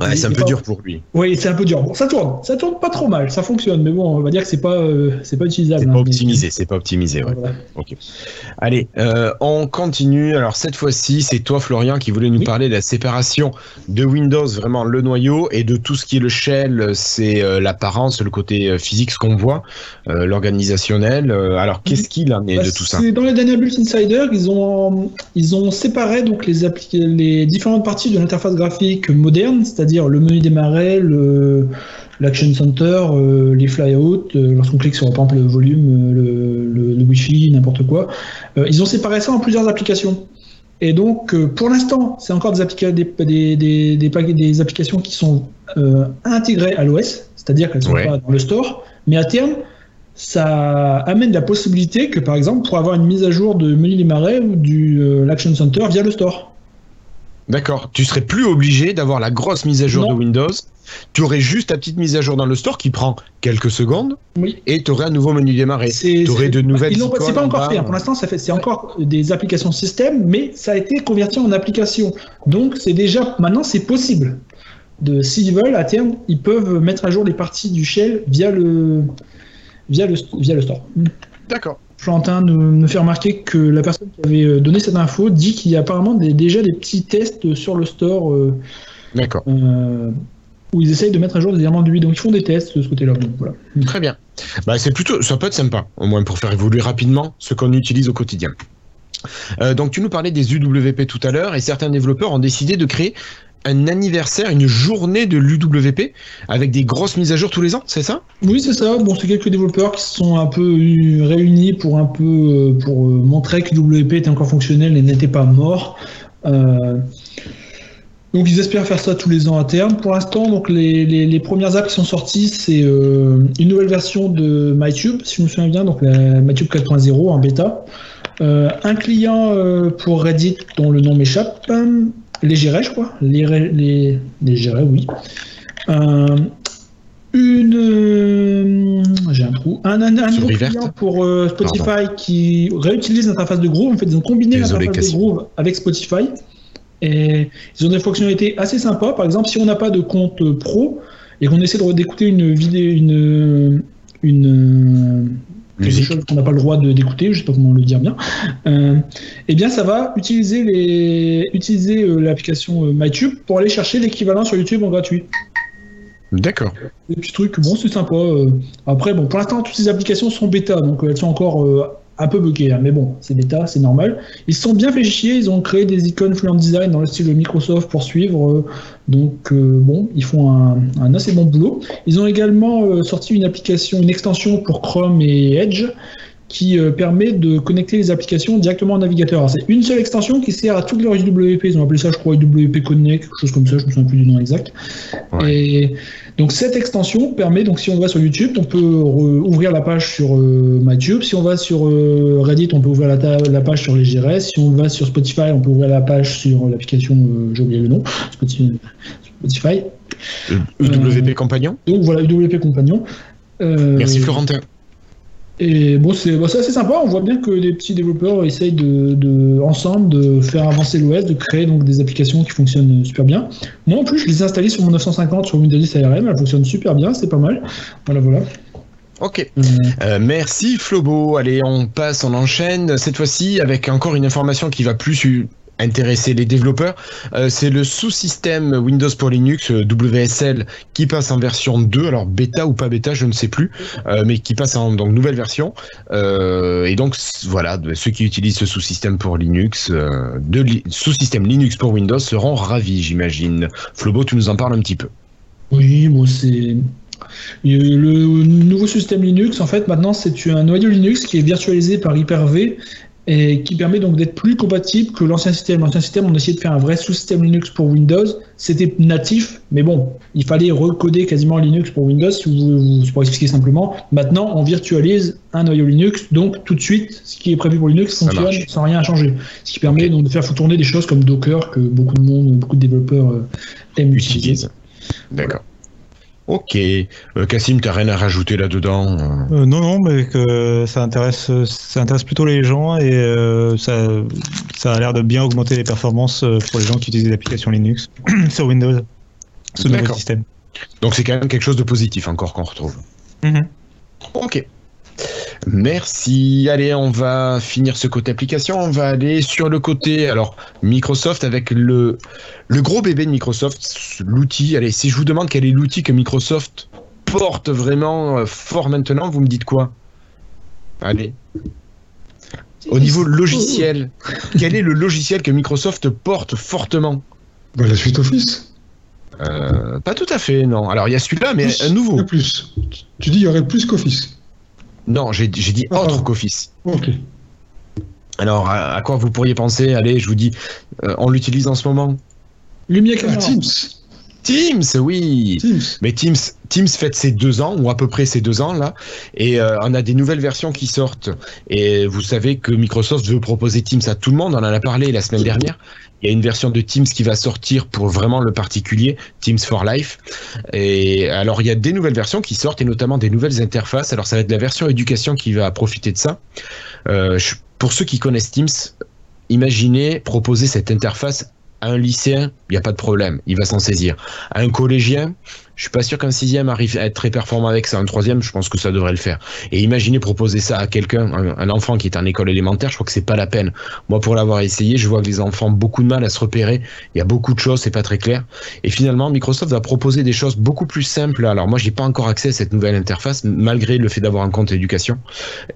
Speaker 1: Ouais, c'est un peu dur pour lui.
Speaker 3: Oui, c'est un peu dur. Bon, ça tourne, ça tourne pas trop mal, ça fonctionne, mais bon, on va dire que c'est pas, euh, c'est pas utilisable.
Speaker 1: C'est pas hein, optimisé, c'est pas optimisé, ouais. Ok. Allez, euh, on continue. Alors cette fois-ci, c'est toi, Florian, qui voulait nous parler de la séparation de Windows, vraiment le noyau, et de tout ce qui est le shell, c'est euh, l'apparence, le côté physique, ce qu'on voit, l'organisationnel. alors qu'est-ce qu'il en est bah, de tout ça
Speaker 3: Dans les Daniel Insider, ils ont, ils ont séparé donc les, les différentes parties de l'interface graphique moderne, c'est c'est-à-dire le menu démarrer, le, l'Action Center, euh, les flyouts, euh, lorsqu'on clique sur par exemple le volume, euh, le, le, Wi-Fi, n'importe quoi. ils ont séparé ça en plusieurs applications. Et donc, pour l'instant, c'est encore des, des, des, des, applications qui sont intégrées à l'OS, c'est-à-dire qu'elles ne sont pas dans le store, mais à terme, ça amène la possibilité que, par exemple, pour avoir une mise à jour de menu démarrer ou du l'Action Center via le store.
Speaker 1: D'accord. Tu serais plus obligé d'avoir la grosse mise à jour de Windows. Tu aurais juste ta petite mise à jour dans le store qui prend quelques secondes. Oui. Et tu aurais un nouveau menu démarrer. Tu aurais de nouvelles.
Speaker 3: C'est pas encore fait. Hein. Pour l'instant, ça fait. C'est encore des applications système, mais ça a été converti en application. Donc, c'est déjà maintenant, c'est possible. De s'ils veulent à terme, ils peuvent mettre à jour les parties du shell via le via le via le store.
Speaker 1: D'accord.
Speaker 3: Florentin nous, nous fait remarquer que la personne qui avait euh, donné cette info dit qu'il y a apparemment déjà des petits tests sur le store. Euh,
Speaker 1: D'accord.
Speaker 3: Euh, où ils essayent de mettre à jour des éléments de lui. Donc ils font des tests de ce côté-là. Voilà.
Speaker 1: Très bien. Bah, c'est plutôt, ça peut être sympa, au moins pour faire évoluer rapidement ce qu'on utilise au quotidien. donc tu nous parlais des UWP tout à l'heure et certains développeurs ont décidé de créer un anniversaire, une journée de l'UWP avec des grosses mises à jour tous les ans, c'est ça?
Speaker 3: Oui, c'est ça. Bon, c'est quelques développeurs qui se sont un peu réunis pour un peu euh, pour euh, montrer que l'UWP était encore fonctionnel et n'était pas mort. Euh, donc ils espèrent faire ça tous les ans à terme. Pour l'instant, donc les, premières apps qui sont sorties, c'est une nouvelle version de MyTube, si je me souviens bien, donc la MyTube 4.0 en bêta. un client pour Reddit dont le nom m'échappe, les gérés, je crois. Les, les, les oui. Euh, une. Euh, j'ai un trou. Un, un, nouveau client pour euh, Spotify qui réutilise l'interface de Groove. En fait, ils ont combiné l'interface de Groove avec Spotify. Et ils ont des fonctionnalités assez sympas. Par exemple, si on n'a pas de compte pro et qu'on essaie d'écouter une vidéo, une, une, quelque chose qu'on n'a pas le droit d'écouter, je sais pas comment le dire bien, euh, eh bien ça va utiliser les utiliser euh, l'application euh, MyTube pour aller chercher l'équivalent sur YouTube en gratuit.
Speaker 1: D'accord.
Speaker 3: Des petits trucs, bon c'est sympa. Après bon pour l'instant toutes ces applications sont bêta donc elles sont encore un peu buggé, hein, mais bon, c'est bêta, c'est normal. Ils se sont bien fait chier, ils ont créé des icônes Fluent Design dans le style de Microsoft pour suivre, euh, donc euh, bon, ils font un, assez bon boulot. Ils ont également euh, sorti une application, une extension pour Chrome et Edge qui permet de connecter les applications directement au navigateur. C'est une seule extension qui sert à toutes leurs UWP, ils ont appelé ça je crois UWP Connect, quelque chose comme ça, je me souviens plus du nom exact. Et donc cette extension permet, donc si on va sur YouTube, on peut ouvrir la page sur euh, MyTube. Si on va sur euh, Reddit, on peut ouvrir la, page sur les GRS. Si on va sur Spotify, on peut ouvrir la page sur l'application, euh, j'ai oublié le nom, Spotify.
Speaker 1: UWP Compagnon
Speaker 3: Donc voilà, UWP Compagnon.
Speaker 1: Merci Florentin.
Speaker 3: Et bon, c'est assez sympa. On voit bien que les petits développeurs essayent de, ensemble de faire avancer l'OS, de créer donc des applications qui fonctionnent super bien. Moi, en plus, je les ai installées sur mon 950 sur Windows 10 ARM. Elles fonctionnent super bien, c'est pas mal. Voilà, voilà.
Speaker 1: Ok. Euh. Euh, merci Flobo. Allez, on passe, on enchaîne. Cette fois-ci avec encore une information qui va plus intéresser les développeurs. Euh, c'est le sous-système Windows pour Linux euh, WSL qui passe en version 2, alors bêta ou pas bêta, je ne sais plus, euh, mais qui passe en donc, nouvelle version. et donc voilà, ceux qui utilisent ce sous-système pour Linux, de sous-système Linux pour Windows seront ravis, j'imagine. Flobo, tu nous en parles un petit peu.
Speaker 3: Oui, moi c'est le nouveau système Linux, en fait, maintenant, c'est un noyau Linux qui est virtualisé par Hyper-V et qui permet donc d'être plus compatible que l'ancien système. L'ancien système, on essayait de faire un vrai sous-système Linux pour Windows. C'était natif, mais bon, il fallait recoder quasiment Linux pour Windows, si vous, pour expliquer simplement. Maintenant, on virtualise un noyau Linux, donc tout de suite, ce qui est prévu pour Linux fonctionne sans rien à changer. Ce qui permet donc de faire tourner des choses comme Docker, que beaucoup de monde, beaucoup de développeurs euh, aiment utiliser.
Speaker 1: D'accord. Ok. Euh, Cassim, t'as rien à rajouter là-dedans
Speaker 2: euh euh, Non, non, mais que ça intéresse, ça intéresse plutôt les gens et ça, ça a l'air de bien augmenter les performances pour les gens qui utilisent des applications Linux sur Windows, ce nouveau système.
Speaker 1: Donc c'est quand même quelque chose de positif encore qu'on retrouve. Mhm. Ok. Merci. Allez, on va finir ce côté application. On va aller sur le côté alors Microsoft avec le le gros bébé de Microsoft, l'outil. Allez, si je vous demande quel est l'outil que Microsoft porte vraiment euh, fort maintenant, vous me dites quoi? Allez. Au niveau logiciel, quel est le logiciel que Microsoft porte fortement?
Speaker 4: Bah, La suite Office.
Speaker 1: Euh, pas tout à fait, non. Alors il y a celui-là, mais un nouveau.
Speaker 4: Plus. Tu dis il y aurait plus qu'Office.
Speaker 1: Non, j'ai dit ah, autre qu'Office.
Speaker 4: Ok.
Speaker 1: Alors, à, quoi vous pourriez penser? Allez, je vous dis, euh, on l'utilise en ce moment.
Speaker 3: Lumière ah,
Speaker 4: Teams.
Speaker 1: Teams, oui.
Speaker 4: Teams.
Speaker 1: Mais Teams, Teams fête ses deux ans, ou à peu près ses deux ans là, et euh, on a des nouvelles versions qui sortent. Et vous savez que Microsoft veut proposer Teams à tout le monde, on en a parlé la semaine dernière. Il y a une version de Teams qui va sortir pour vraiment le particulier, Teams for Life. Et alors, il y a des nouvelles versions qui sortent et notamment des nouvelles interfaces. Alors, ça va être la version éducation qui va profiter de ça. Euh, pour ceux qui connaissent Teams, imaginez proposer cette interface un lycéen, il n'y a pas de problème, il va s'en saisir. un collégien, je suis pas sûr qu'un sixième arrive à être très performant avec ça. Un troisième, je pense que ça devrait le faire. Et imaginez proposer ça à quelqu'un, un, enfant qui est en école élémentaire, je crois que c'est pas la peine. Moi, pour l'avoir essayé, je vois que les enfants ont beaucoup de mal à se repérer. Il y a beaucoup de choses, c'est pas très clair. Et finalement, Microsoft va proposer des choses beaucoup plus simples. Alors moi, j'ai pas encore accès à cette nouvelle interface, malgré le fait d'avoir un compte éducation.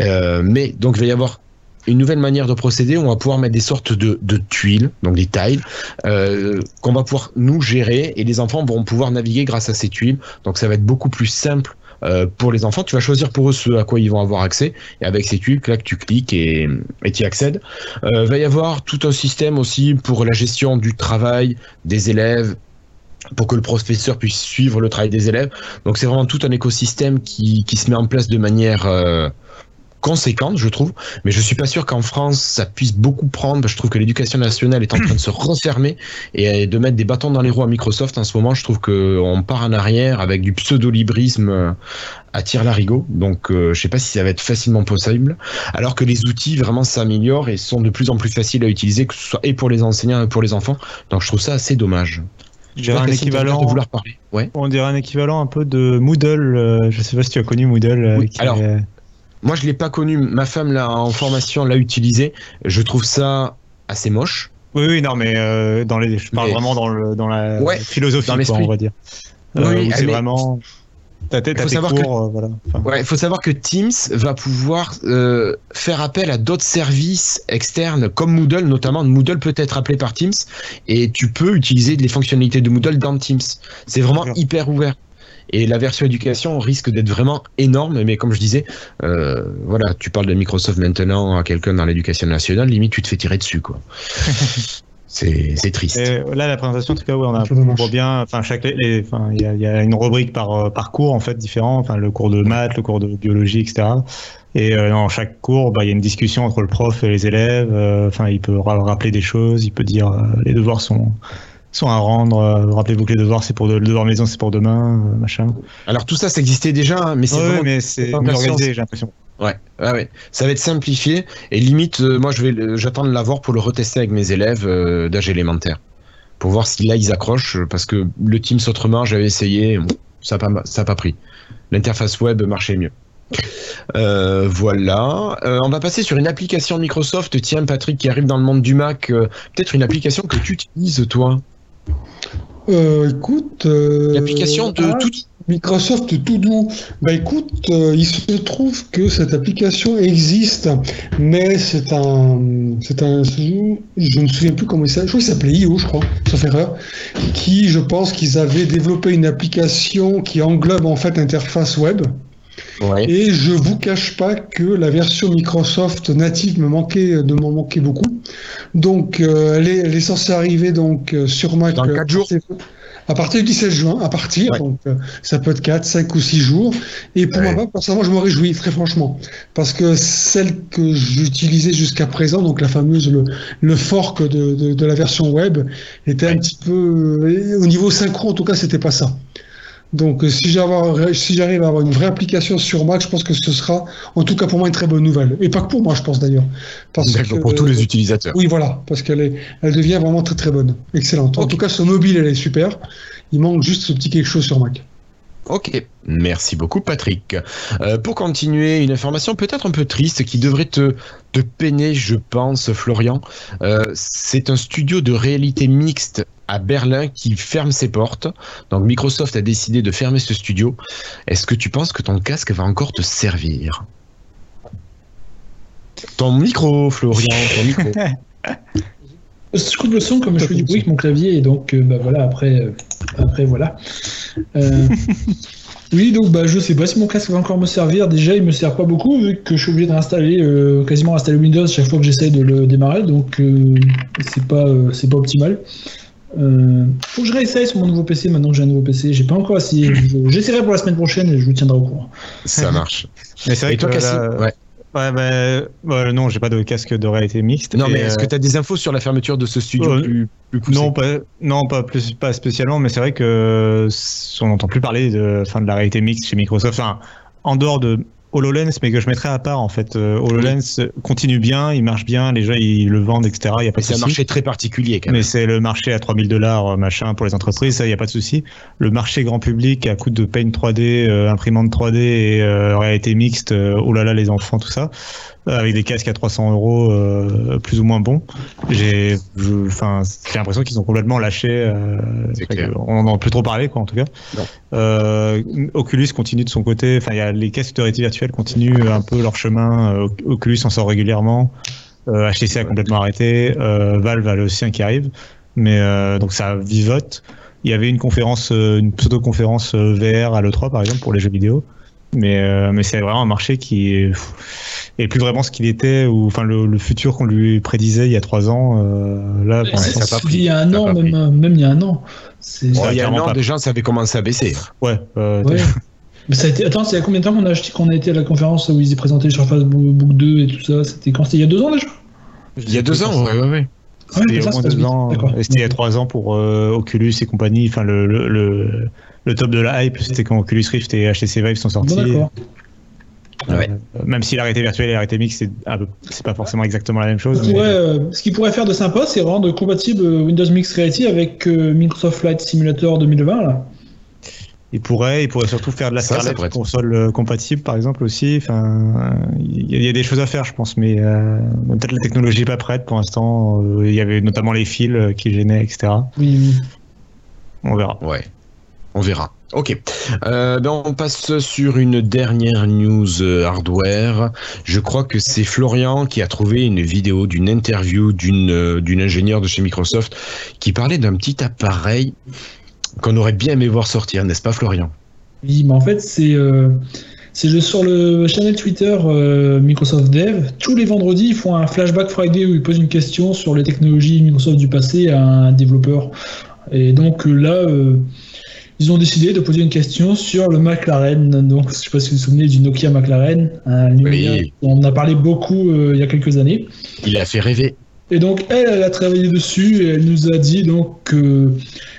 Speaker 1: Euh, mais donc, il va y avoir une nouvelle manière de procéder. On va pouvoir mettre des sortes de, tuiles, donc des tiles, euh, qu'on va pouvoir nous gérer et les enfants vont pouvoir naviguer grâce à ces tuiles. Donc ça va être beaucoup plus simple euh, pour les enfants. Tu vas choisir pour eux ce à quoi ils vont avoir accès et avec ces tuiles, clac, tu cliques et tu y accèdes. Euh, va y avoir tout un système aussi pour la gestion du travail des élèves pour que le professeur puisse suivre le travail des élèves. Donc c'est vraiment tout un écosystème qui, se met en place de manière euh, conséquente, je trouve. Mais je suis pas sûr qu'en France, ça puisse beaucoup prendre. Je trouve que l'éducation nationale est en train de se refermer et de mettre des bâtons dans les roues à Microsoft. En ce moment, je trouve qu'on part en arrière avec du pseudo-librisme euh, à tir larigot. Donc, euh, je sais pas si ça va être facilement possible. Alors que les outils vraiment s'améliorent et sont de plus en plus faciles à utiliser, que ce soit et pour les enseignants et pour les enfants. Donc, je trouve ça assez dommage.
Speaker 2: Je un équivalent. vouloir parler. Ouais. On dirait un équivalent un peu de Moodle. Euh, je sais pas si tu as connu Moodle.
Speaker 1: alors. Moi, je l'ai pas connu. Ma femme, là, en formation, l'a utilisé. Je trouve ça assez moche.
Speaker 2: Oui, oui, non, mais euh, dans les, je parle vraiment dans, le, dans la philosophie, dans quoi, on va dire. oui, euh, c'est vraiment.
Speaker 1: Il faut, savoir cours, que... Euh, voilà. faut savoir que Teams va pouvoir faire appel à d'autres services externes comme Moodle, notamment Moodle peut être appelé par Teams et tu peux utiliser les fonctionnalités de Moodle dans Teams. C'est vraiment hyper ouvert. Et la version éducation risque d'être vraiment énorme, mais comme je disais, euh, voilà, tu parles de Microsoft maintenant à quelqu'un dans l'éducation nationale, limite tu te fais tirer dessus, quoi. c'est triste.
Speaker 2: là, la présentation, en tout cas, ouais, on, a, on bien. Enfin, chaque, il y, y, a une rubrique par, euh, par cours en fait différent. Enfin, le cours de maths, le cours de biologie, etc. Et euh, dans chaque cours, bah, il y a une discussion entre le prof et les élèves. Euh, enfin, il peut rappeler des choses. Il peut dire les devoirs sont sont à rendre. Euh, rappelez-vous que les devoirs, c'est pour le devoir maison, c'est pour demain, euh, machin.
Speaker 1: Alors tout ça, ça existait déjà, hein, mais c'est
Speaker 2: mais c'est organisé, j'ai l'impression.
Speaker 1: Ouais, ouais, ça va être simplifié et limite, euh, moi je vais, j'attends de l'avoir pour le retester avec mes élèves d'âge élémentaire pour voir si là ils accrochent parce que le Teams autrement j'avais essayé, ça n'a pas, ça pas pris. L'interface web marchait mieux. Euh, voilà. on va passer sur une application Microsoft. Tiens, Patrick, qui arrive dans le monde du Mac. Peut-être une application que tu utilises, toi?
Speaker 4: Écoute.
Speaker 1: L'application de ah, tout
Speaker 4: Microsoft tout doux. Bah écoute, euh, il se trouve que cette application existe, mais c'est un, c'est un, je ne me souviens plus comment il s'appelle. Je crois qu'il s'appelait IO, je crois, sauf erreur, qui, je pense qu'ils avaient développé une application qui englobe en fait l'interface web. Et je vous cache pas que la version Microsoft native me manquait, de m'en manquait beaucoup. Donc, euh, elle, est, elle, est, censée arriver donc euh, sur Mac.
Speaker 1: Dans 4 jours
Speaker 4: à partir du 16 juin, à partir, donc euh, ça peut être 4, 5 ou 6 jours. Et pour moi, personnellement, je me réjouis, très franchement, parce que celle que j'utilisais jusqu'à présent, donc la fameuse, le, le fork de, de, la version web, était un petit peu, euh, au niveau synchro, en tout cas, c'était pas ça. Donc, euh, si j'arrive à avoir une vraie application sur Mac, je pense que ce sera, en tout cas pour moi, une très bonne nouvelle. Et pas que pour moi, je pense d'ailleurs.
Speaker 1: Pour tous les utilisateurs.
Speaker 4: Oui, voilà, parce qu'elle elle devient vraiment très très bonne, excellente. En tout cas, ce mobile, elle est super. Il manque juste ce petit quelque chose sur Mac.
Speaker 1: Ok, merci beaucoup Patrick. Euh, pour continuer, une information peut-être un peu triste qui devrait te, peiner, je pense, Florian. Euh, c'est un studio de réalité mixte à Berlin qui ferme ses portes. Donc Microsoft a décidé de fermer ce studio. Est-ce que tu penses que ton casque va encore te servir? Ton micro, Florian, ton micro.
Speaker 3: Je coupe le son comme je fais du bruit avec mon clavier et donc euh, bah voilà après après voilà. Euh, oui donc bah je sais pas si mon casque va encore me servir. Déjà il me sert pas beaucoup vu que je suis obligé d'installer quasiment installer Windows chaque fois que j'essaie de le démarrer donc c'est pas c'est pas optimal. faut que je réessaye sur mon nouveau PC maintenant que j'ai un nouveau PC. J'ai pas encore essayé. J'essaierai pour la semaine prochaine et je vous tiendrai au courant.
Speaker 1: Ça marche.
Speaker 2: Mais c'est vrai que toi, Cassie, ouais. Ouais, bah, non, j'ai pas de casque de réalité mixte.
Speaker 1: Non, mais est-ce que tu as des infos sur la fermeture de ce studio euh, plus,
Speaker 2: poussé Non, pas, non pas, plus, pas spécialement, mais c'est vrai que on n'entend plus parler de, fin, de la réalité mixte chez Microsoft. Enfin, en dehors de HoloLens, mais que je mettrais à part en fait. Euh, HoloLens continue bien, il marche bien, les gens ils le vendent, etc. Il y a pas
Speaker 1: c'est un marché très particulier quand
Speaker 2: même. Mais c'est le marché à 3000 dollars, euh, machin, pour les entreprises, ça, il n'y a pas de souci. Le marché grand public à coût de Paint 3D, euh, imprimante 3D et réalité mixte, oh là là, les enfants, tout ça. Euh, avec des casques à 300 euros euh, plus ou moins bons. J'ai, enfin, j'ai l'impression qu'ils ont complètement lâché. Euh, on n'en a plus trop parlé, quoi, en tout cas. Oculus continue de son côté. Enfin, il y a les casques de réalité virtuelle continuent un peu leur chemin. Oculus en sort régulièrement. HTC a complètement arrêté. Valve a le sien qui arrive. Mais donc ça vivote. Il y avait une conférence, une pseudo-conférence VR à l'E3 par exemple pour les jeux vidéo. Mais, mais c'est vraiment un marché qui est plus vraiment ce qu'il était ou enfin le, futur qu'on lui prédisait il y a trois ans. Euh, là,
Speaker 3: il y a un an, même, même, il y a un an.
Speaker 1: il y a un an déjà, ça avait commencé à baisser.
Speaker 2: Ouais. Euh,
Speaker 3: Mais ça a été... Attends, c'est il y a combien de temps qu'on a, qu'on a été à la conférence où ils présenté Surface Book 2 et tout ça? C'était quand? C'était il y a deux ans déjà?
Speaker 1: Il y a deux ans, ouais, ouais, ouais.
Speaker 2: C'était au moins deux ans. C'était il y a trois ans pour euh, Oculus et compagnie. Enfin, le, le, le, top de la hype, c'était quand Oculus Rift et HTC Vive sont sortis. Bon, euh, même si la réalité virtuelle et la réalité mixte, c'est pas forcément exactement la même chose.
Speaker 3: Euh, ce qu'il pourrait faire de sympa, c'est rendre compatible Windows Mixed Reality avec euh, Microsoft Flight Simulator 2020. Là.
Speaker 2: Il pourrait, il pourrait surtout faire de la Scarlett console compatible, par exemple aussi. Enfin, il y, a des choses à faire, je pense, mais peut-être la technologie n'est pas prête pour l'instant. Il y avait notamment les fils qui gênaient, etc.
Speaker 3: Oui,
Speaker 2: On verra.
Speaker 1: Ouais, on verra. Ok. Euh, ben on passe sur une dernière news euh, hardware. Je crois que c'est Florian qui a trouvé une vidéo d'une interview d'une euh, d'une ingénieure de chez Microsoft qui parlait d'un petit appareil qu'on aurait bien aimé voir sortir, n'est-ce pas Florian?
Speaker 3: Oui, mais en fait c'est c'est sur le channel Twitter Microsoft Dev. Tous les vendredis, ils font un flashback Friday où ils posent une question sur les technologies Microsoft du passé à un développeur. Et donc là ils ont décidé de poser une question sur le McLaren. Donc, je ne sais pas si vous vous souvenez du Nokia McLaren, un oui. on en a parlé beaucoup euh, il y a quelques années.
Speaker 1: Il a fait rêver.
Speaker 3: Et donc, elle, elle a travaillé dessus et elle nous a dit donc que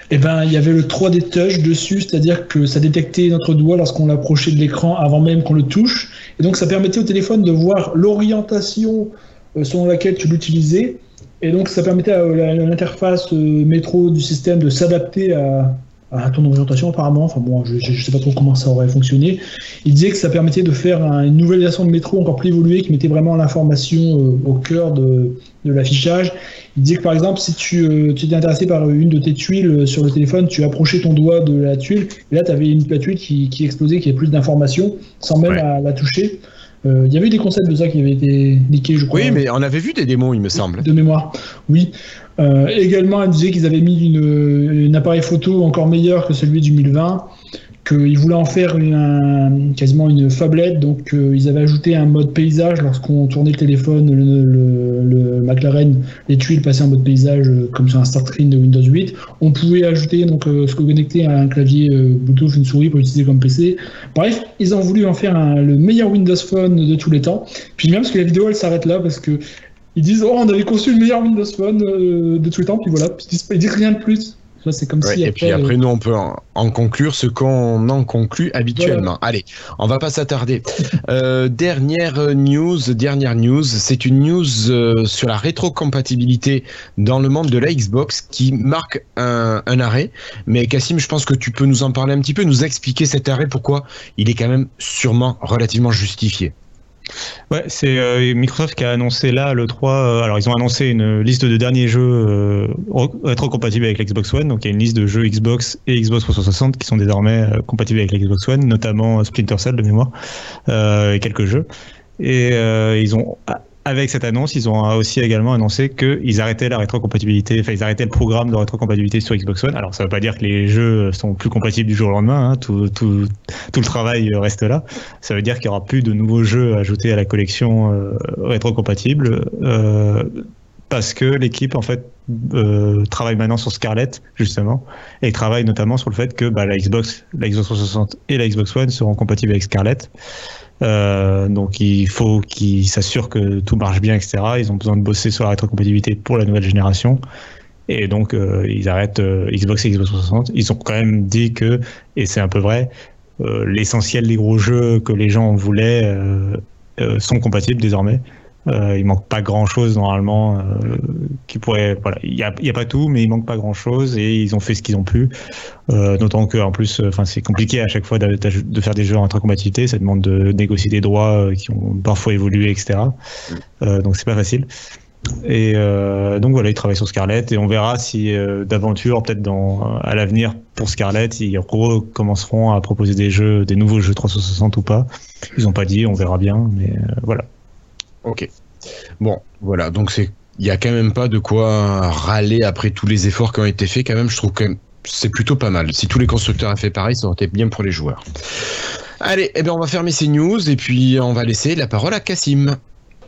Speaker 3: eh ben, il y avait le 3D Touch dessus, c'est-à-dire que ça détectait notre doigt lorsqu'on l'approchait de l'écran avant même qu'on le touche. Et donc, ça permettait au téléphone de voir l'orientation euh, selon laquelle tu l'utilisais. Et donc, ça permettait à l'interface métro du système de s'adapter à, à ton orientation apparemment. Enfin bon, je, ne sais pas trop comment ça aurait fonctionné. Il disait que ça permettait de faire une nouvelle version de métro encore plus évoluée qui mettait vraiment l'information euh, au cœur de, l'affichage. Il disait que par exemple, si tu euh, étais intéressé par une de tes tuiles euh, sur le téléphone, tu approchais ton doigt de la tuile et là tu avais une tuile qui, qui explosait, qui avait plus d'informations sans même la, toucher. Il y avait eu des concepts de ça qui avaient été liqués, je crois.
Speaker 1: Oui, mais on avait vu des démos, il me semble.
Speaker 3: De mémoire, oui. Euh, également, elle disait qu'ils avaient mis une, un appareil photo encore meilleur que celui du 2020, qu'ils voulaient en faire quasiment une fablette, donc euh, ils avaient ajouté un mode paysage lorsqu'on tournait le téléphone, le, McLaren, les tuiles passaient en mode paysage euh, comme sur un start screen de Windows 8. On pouvait ajouter donc ce que connecter à un clavier Bluetooth, une souris pour utiliser comme PC. Bref, ils ont voulu en faire le meilleur Windows Phone de tous les temps. Puis même parce que la vidéo elle s'arrête là parce que ils disent oh on avait conçu le meilleur Windows Phone euh, de tout le temps puis voilà ils disent, rien de plus c'est comme si
Speaker 1: et puis après, nous, on peut en, conclure ce qu'on en conclut habituellement. Allez, on va pas s'attarder. Euh, dernière news, dernière news, c'est une news euh, sur la rétrocompatibilité dans le monde de la Xbox qui marque un, un, arrêt. Mais Cassim, je pense que tu peux nous en parler un petit peu, nous expliquer cet arrêt, pourquoi il est quand même sûrement relativement justifié.
Speaker 2: Ouais, c'est euh, Microsoft qui a annoncé là le 3. Euh, alors, ils ont annoncé une liste de derniers jeux euh, rétro-compatibles avec l'Xbox One. Donc, il y a une liste de jeux Xbox et Xbox 360 qui sont désormais compatibles avec l'Xbox One, notamment Splinter Cell de mémoire et quelques jeux. Et ils ont avec cette annonce, ils ont aussi également annoncé qu'ils arrêtaient la rétrocompatibilité, enfin ils arrêtaient le programme de rétrocompatibilité sur Xbox One. Alors ça ne veut pas dire que les jeux sont plus compatibles du jour au lendemain, hein. tout, le travail reste là. Ça veut dire qu'il n'y aura plus de nouveaux jeux ajoutés à la collection euh, rétrocompatible euh, parce que l'équipe en fait euh, travaille maintenant sur Scarlett justement et travaille notamment sur le fait que bah, la Xbox, la Xbox 360 et la Xbox One seront compatibles avec Scarlett. Euh, donc il faut qu'ils s'assurent que tout marche bien, etc. Ils ont besoin de bosser sur la rétrocompatibilité pour la nouvelle génération. Et donc euh, ils arrêtent euh, Xbox et Xbox 360. Ils ont quand même dit que, et c'est un peu vrai, l'essentiel des gros jeux que les gens voulaient sont compatibles désormais. Euh, il manque pas grand chose normalement euh, qui pourrait. Voilà, il y a, y a, pas tout, mais il manque pas grand chose et ils ont fait ce qu'ils ont pu. Euh, D'autant que en plus, enfin c'est compliqué à chaque fois de, de, faire des jeux en intracompatibilité. Ça demande de négocier des droits euh, qui ont parfois évolué, etc. Mm. Euh, donc c'est pas facile. Et euh, donc voilà, ils travaillent sur Scarlett et on verra si d'aventure, peut-être dans à l'avenir pour Scarlett, ils recommenceront à proposer des jeux, des nouveaux jeux 360 ou pas. Ils ont pas dit, on verra bien, mais voilà.
Speaker 1: Ok. Bon, voilà. Donc c'est, il y a quand même pas de quoi râler après tous les efforts qui ont été faits. Quand même, je trouve que c'est plutôt pas mal. Si tous les constructeurs avaient fait pareil, ça aurait été bien pour les joueurs. Allez, eh bien on va fermer ces news et puis on va laisser la parole à Cassim.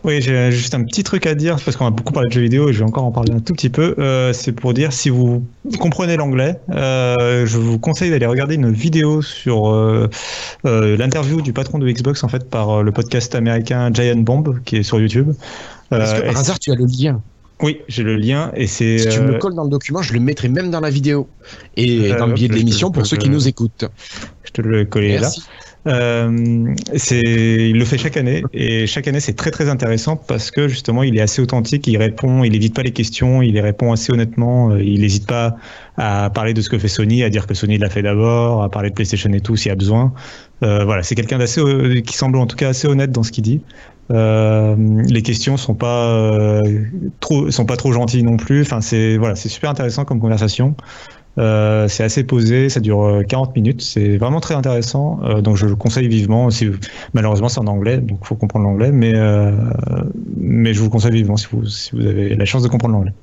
Speaker 2: Oui, j'ai juste un petit truc à dire parce qu'on a beaucoup parlé de jeux vidéo et je vais encore en parler un tout petit peu. Euh, c'est pour dire si vous comprenez l'anglais, euh, je vous conseille d'aller regarder une vidéo sur euh, l'interview du patron de Xbox en fait par le podcast américain Giant Bomb qui est sur YouTube.
Speaker 1: Est-ce que par hasard tu as le lien
Speaker 2: oui, j'ai le lien et c'est.
Speaker 1: Si tu me le colles dans le document, je le mettrai même dans la vidéo et dans le billet de l'émission pour ceux qui nous écoutent.
Speaker 2: Je te le coller là. Euh, il le fait chaque année et chaque année c'est très très intéressant parce que justement il est assez authentique, il répond, il évite pas les questions, il les répond assez honnêtement, euh, il n'hésite pas à parler de ce que fait Sony, à dire que Sony l'a fait d'abord, à parler de PlayStation et tout s'il y a besoin. Euh, voilà, c'est quelqu'un d'assez euh, qui semble en tout cas assez honnête dans ce qu'il dit. Euh, les questions sont pas trop sont pas trop gentilles non plus. Enfin c'est voilà, c'est super intéressant comme conversation. Euh, c'est assez posé, ça dure 40 euh, minutes, c'est vraiment très intéressant, euh, donc je le conseille vivement. Si, malheureusement, c'est en anglais, donc il faut comprendre l'anglais, mais, mais je vous le conseille vivement si vous, si vous avez la chance de comprendre l'anglais.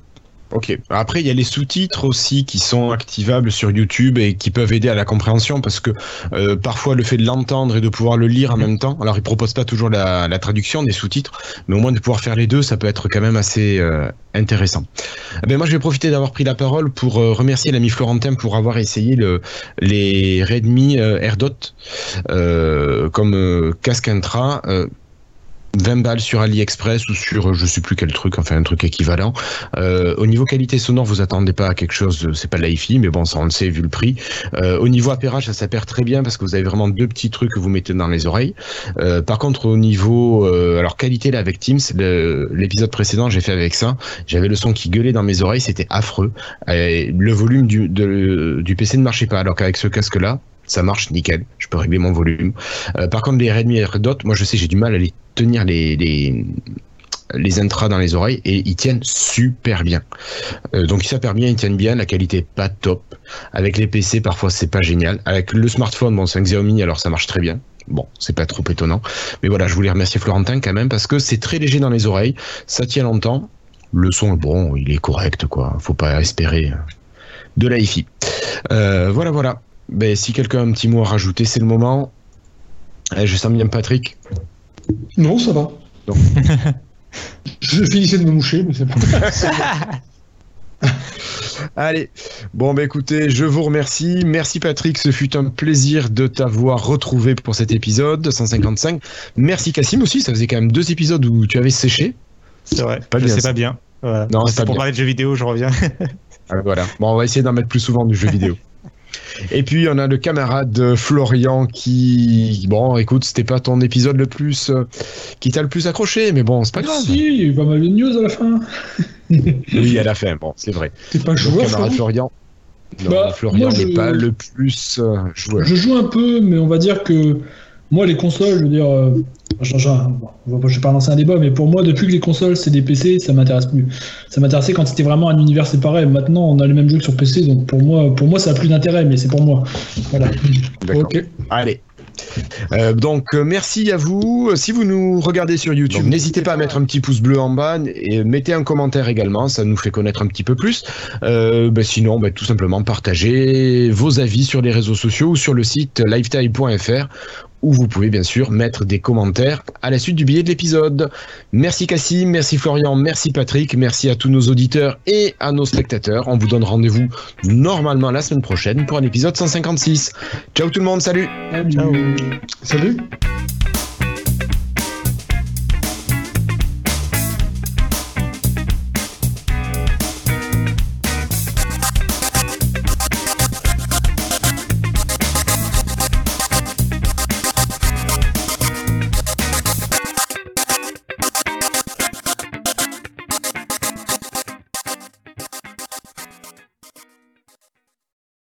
Speaker 1: Ok. Après, il y a les sous-titres aussi qui sont activables sur YouTube et qui peuvent aider à la compréhension parce que euh, parfois le fait de l'entendre et de pouvoir le lire en même temps. Alors, ils proposent pas toujours la, traduction des sous-titres, mais au moins de pouvoir faire les deux, ça peut être quand même assez euh, intéressant. Eh ben moi, je vais profiter d'avoir pris la parole pour euh, remercier l'ami Florentin pour avoir essayé le, les Redmi AirDot comme casque intra 20 balles sur AliExpress ou sur je sais plus quel truc, enfin un truc équivalent. Euh, au niveau qualité sonore, vous attendez pas à quelque chose, c'est pas de l'hi-fi, mais bon, ça on le sait vu le prix. Euh, au niveau appairage, ça s'appaire très bien parce que vous avez vraiment deux petits trucs que vous mettez dans les oreilles. Euh, par contre, au niveau, alors qualité là avec Teams, l'épisode précédent j'ai fait avec ça, j'avais le son qui gueulait dans mes oreilles, c'était affreux. le volume du, du PC ne marchait pas, alors qu'avec ce casque là, ça marche nickel. Je peux régler mon volume. Euh, par contre, les Redmi et Red Dot, moi je sais, j'ai du mal à les tenir les, les, intras dans les oreilles et ils tiennent super bien. Euh, donc ils s'appairent bien, ils tiennent bien, la qualité est pas top. Avec les PC, parfois c'est pas génial. Avec le smartphone, bon, c'est un Xiaomi, alors ça marche très bien. Bon, c'est pas trop étonnant. Mais voilà, je voulais remercier Florentin quand même parce que c'est très léger dans les oreilles, ça tient longtemps. Le son, bon, il est correct, quoi. Faut pas espérer de la hi euh, voilà, voilà. Ben, si quelqu'un a un petit mot à rajouter, c'est le moment. Eh, je sens bien Patrick.
Speaker 4: Non, ça va. je finissais de me moucher, mais c'est pas.
Speaker 1: Allez, bon bah écoutez, je vous remercie. Merci Patrick, ce fut un plaisir de t'avoir retrouvé pour cet épisode 155. Merci Cassim aussi, ça faisait quand même deux épisodes où tu avais séché.
Speaker 2: C'est vrai, pas bien, pas bien. Non, c'est pour parler de jeux vidéo, je reviens.
Speaker 1: Ah, voilà, bon on va essayer d'en mettre plus souvent du jeu vidéo. Et puis on a le camarade Florian qui, bon, écoute, c'était pas ton épisode le plus, euh, qui t'a le plus accroché, mais bon, c'est pas grave.
Speaker 3: Si, il y a eu pas mal de news à la fin.
Speaker 1: oui, à la fin, bon, c'est vrai.
Speaker 3: T'es pas joueur, camarade
Speaker 1: Florian. Non, bah, Florian n'est pas le plus euh, joueur.
Speaker 3: Je joue un peu, mais on va dire que moi, les consoles, je veux dire, euh, je, je, je vais pas lancer un débat, mais pour moi, depuis que les consoles c'est des PC, ça m'intéresse plus. Ça m'intéressait quand c'était vraiment un univers séparé. Maintenant, on a les mêmes jeux que sur PC, donc pour moi, pour moi, ça a plus d'intérêt, mais c'est pour moi. Voilà.
Speaker 1: Ok. Allez. Euh, donc euh, merci à vous. Si vous nous regardez sur YouTube, n'hésitez pas à mettre un petit pouce bleu en bas et mettez un commentaire également, ça nous fait connaître un petit peu plus. Euh, ben sinon, ben, tout simplement partagez vos avis sur les réseaux sociaux ou sur le site lifetime.fr où vous pouvez bien sûr mettre des commentaires à la suite du billet de l'épisode. Merci Cassim, merci Florian, merci Patrick, merci à tous nos auditeurs et à nos spectateurs. On vous donne rendez-vous normalement la semaine prochaine pour un épisode 156. Ciao tout le monde, salut
Speaker 3: Ciao
Speaker 4: Salut